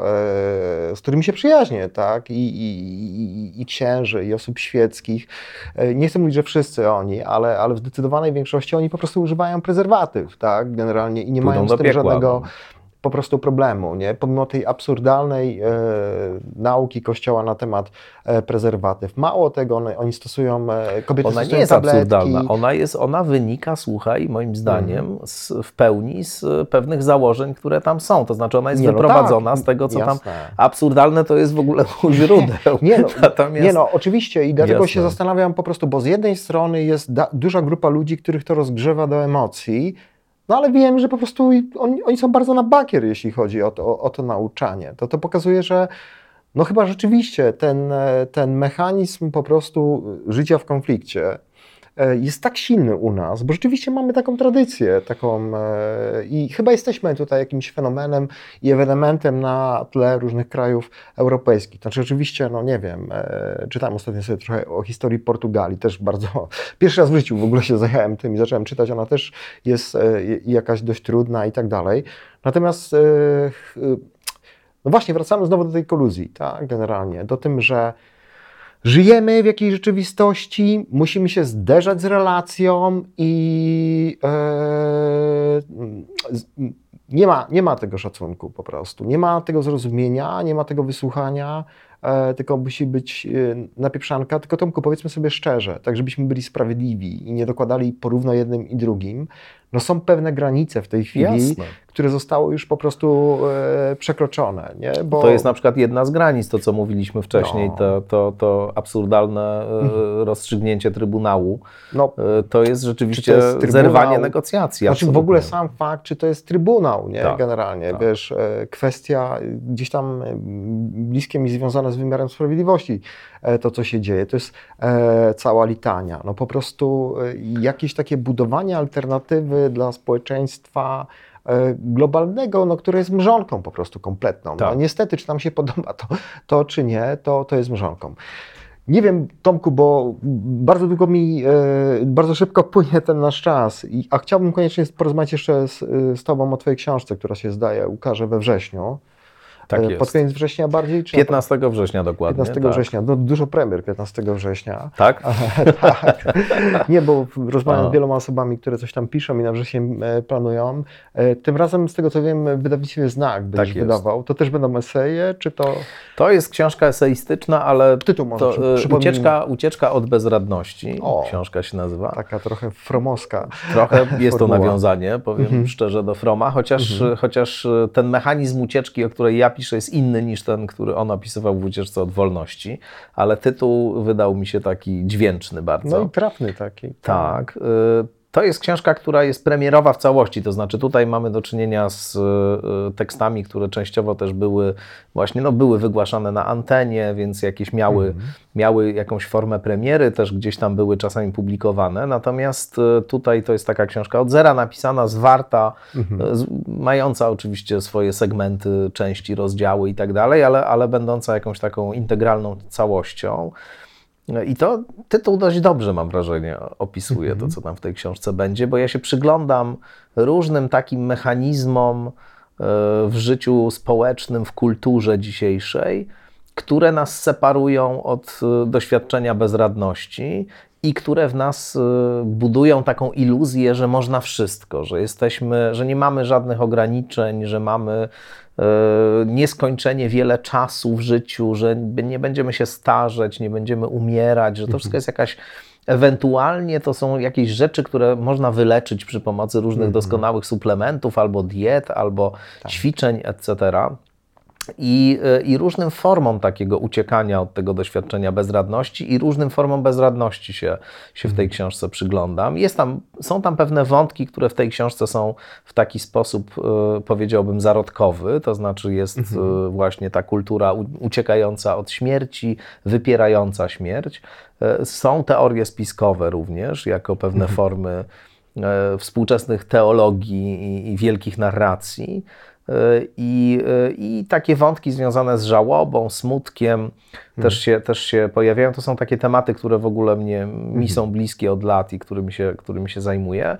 z którymi się przyjaźnię, tak, i, i, i, i księży, i osób świeckich, e, nie chcę mówić, że wszyscy oni, ale, ale w zdecydowanej większości oni po prostu używają prezerwatyw, tak, generalnie i nie Pójdą mają z tym piekła, żadnego no. Po prostu problemu, nie? Pomimo tej absurdalnej e, nauki Kościoła na temat e, prezerwatyw. Mało tego, one, oni stosują, e, kobiety Ona nie stosują jest tabletki. absurdalna. Ona, jest, ona wynika, słuchaj, moim zdaniem, Mhm. z, w pełni z pewnych założeń, które tam są. To znaczy, ona jest Nie, no wyprowadzona tak, z tego, co tam. jasne. Absurdalne to jest w ogóle u źródeł. Nie no, Natomiast nie no, oczywiście i dlatego Jasne. się zastanawiam po prostu, bo z jednej strony jest da, duża grupa ludzi, których to rozgrzewa do emocji, no ale wiem, że po prostu oni, oni są bardzo na bakier, jeśli chodzi o to, o, to nauczanie. To, to pokazuje, że no chyba rzeczywiście ten, ten mechanizm po prostu życia w konflikcie jest tak silny u nas, bo rzeczywiście mamy taką tradycję, taką e, i chyba jesteśmy tutaj jakimś fenomenem i ewenementem na tle różnych krajów europejskich. Znaczy oczywiście, no nie wiem, e, czytałem ostatnio sobie trochę o historii Portugalii, też bardzo, pierwszy raz w życiu w ogóle się zajęłem tym i zacząłem czytać, ona też jest e, jakaś dość trudna i tak dalej. Natomiast e, no właśnie, wracamy znowu do tej koluzji, tak, generalnie, do tym, że żyjemy w jakiejś rzeczywistości, musimy się zderzać z relacją i e, nie, ma, nie ma tego szacunku po prostu, nie ma tego zrozumienia, nie ma tego wysłuchania, e, tylko musi być e, napieprzanka. Tylko Tomku, powiedzmy sobie szczerze, tak żebyśmy byli sprawiedliwi i nie dokładali porówno jednym i drugim, no są pewne granice w tej chwili, Jasne. które zostały już po prostu e, przekroczone, nie? Bo... To jest na przykład jedna z granic, to co mówiliśmy wcześniej, No. to, to, to absurdalne e, rozstrzygnięcie Trybunału. no, E, To jest rzeczywiście Czy to jest zerwanie negocjacji. Znaczy w ogóle sam fakt, czy to jest Trybunał, nie? Tak, Generalnie, tak. wiesz, e, kwestia gdzieś tam bliskie mi związane z wymiarem sprawiedliwości, to co się dzieje, to jest e, cała litania. No po prostu e, jakieś takie budowanie alternatywy dla społeczeństwa e, globalnego, no, które jest mrzonką po prostu kompletną. No, Tak. niestety, czy nam się podoba to, to czy nie, to, to jest mrzonką. Nie wiem, Tomku, bo bardzo długo mi, e, bardzo szybko płynie ten nasz czas, i, a chciałbym koniecznie porozmawiać jeszcze z, z Tobą o Twojej książce, która się zdaje, ukaże we wrześniu. Tak E, jest. Pod koniec września bardziej? Czy 15 września dokładnie. 15 tak. września, no, dużo premier 15 września. Tak? tak. Nie, bo rozmawiam z wieloma osobami, które coś tam piszą i na wrzesień planują. E, Tym razem, z tego co wiem, wydawnictwie Znak będziesz Tak wydawał. To też będą eseje, czy to To jest książka eseistyczna, ale tytuł może to, e, ucieczka, ucieczka od bezradności. O. Książka się nazywa. Taka trochę fromowska. Trochę jest to nawiązanie, powiem Mhm. szczerze, do Froma, chociaż, chociaż e, ten mechanizm ucieczki, o której ja piszę, jest inny niż ten, który on opisywał w ucieczce od wolności, ale tytuł wydał mi się taki dźwięczny bardzo. No i trafny taki. Tak. y, To jest książka, która jest premierowa w całości, to znaczy tutaj mamy do czynienia z y, tekstami, które częściowo też były właśnie, no były wygłaszane na antenie, więc jakieś miały, miały jakąś formę premiery, też gdzieś tam były czasami publikowane, natomiast y, tutaj to jest taka książka od zera napisana, zwarta, y, z, mająca oczywiście swoje segmenty, części, rozdziały i tak dalej, ale, ale będąca jakąś taką integralną całością. I to tytuł dość dobrze, mam wrażenie, opisuje to, co tam w tej książce będzie, bo ja się przyglądam różnym takim mechanizmom e, w życiu społecznym, w kulturze dzisiejszej, które nas separują od e, doświadczenia bezradności i które w nas e, budują taką iluzję, że można wszystko, że jesteśmy, że nie mamy żadnych ograniczeń, że mamy nieskończenie wiele czasu w życiu, że nie będziemy się starzeć, nie będziemy umierać, że to wszystko jest jakaś Ewentualnie to są jakieś rzeczy, które można wyleczyć przy pomocy różnych doskonałych suplementów, albo diet, albo ćwiczeń, etc. I, y, I różnym formom takiego uciekania od tego doświadczenia bezradności i różnym formom bezradności się, się w tej książce przyglądam. Jest tam, są tam pewne wątki, które w tej książce są w taki sposób, y, powiedziałbym, zarodkowy, to znaczy jest y, właśnie ta kultura uciekająca od śmierci, wypierająca śmierć. Są teorie spiskowe również, jako pewne formy e, współczesnych teologii i, i wielkich narracji. Y, I, y, I takie wątki związane z żałobą, smutkiem też, się, też się pojawiają. To są takie tematy, które w ogóle mnie, mi są bliskie od lat i którymi się, którymi się zajmuję.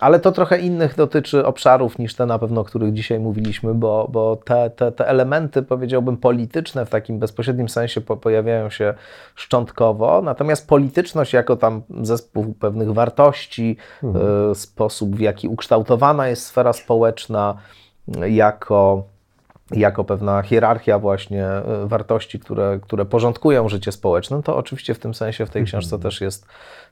Ale to trochę innych dotyczy obszarów niż te na pewno, o których dzisiaj mówiliśmy, bo, bo te, te, te elementy, powiedziałbym, polityczne w takim bezpośrednim sensie po, pojawiają się szczątkowo, natomiast polityczność jako tam zespół pewnych wartości, y, sposób w jaki ukształtowana jest sfera społeczna, jako jako pewna hierarchia właśnie y, wartości, które, które porządkują życie społeczne, to oczywiście w tym sensie w tej książce też jest,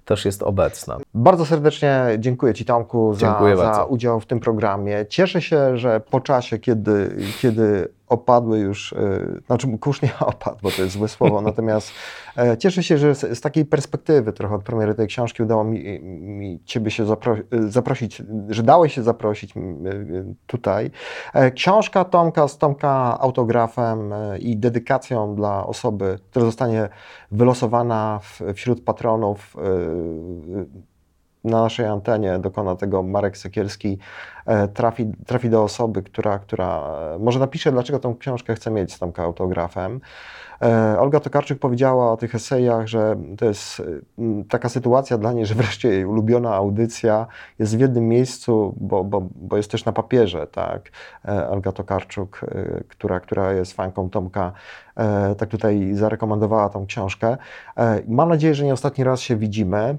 też jest obecna. Bardzo serdecznie dziękuję Ci, Tomku, za, Dziękuję za udział w tym programie. Cieszę się, że po czasie, kiedy, kiedy opadły już, y, znaczy kurz nie opadł, bo to jest złe słowo, natomiast e, cieszę się, że z, z takiej perspektywy trochę od premiery tej książki udało mi, mi Ciebie się zapro, y, zaprosić, że dałeś się zaprosić y, tutaj. E, Książka Tomka z Tomka autografem e, i dedykacją dla osoby, która zostanie wylosowana wśród patronów y, na naszej antenie dokona tego Marek Sekielski, e, trafi, trafi do osoby, która, która e, może napisze, dlaczego tą książkę chce mieć z Tomka autografem. E, Olga Tokarczyk powiedziała o tych esejach, że to jest m, taka sytuacja dla niej, że wreszcie jej ulubiona audycja jest w jednym miejscu, bo, bo, bo jest też na papierze, tak. E, Olga Tokarczuk, e, która, która jest fanką Tomka, e, tak tutaj zarekomendowała tą książkę. Mam nadzieję, że nie ostatni raz się widzimy.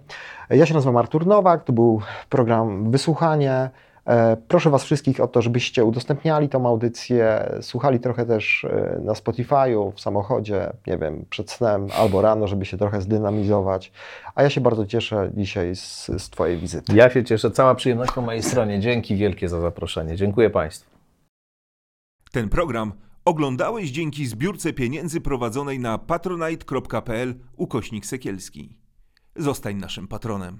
Ja się nazywam Artur Nowak, to był program Wysłuchanie. E, Proszę Was wszystkich o to, żebyście udostępniali tą audycję, słuchali trochę też e, na Spotify'u, w samochodzie, nie wiem, przed snem albo rano, żeby się trochę zdynamizować. A ja się bardzo cieszę dzisiaj z, z Twojej wizyty. Ja się cieszę, cała przyjemność po mojej stronie. Dzięki wielkie za zaproszenie. Dziękuję Państwu. Ten program oglądałeś dzięki zbiórce pieniędzy prowadzonej na patronite.pl ukośnik sekielski. Zostań naszym patronem.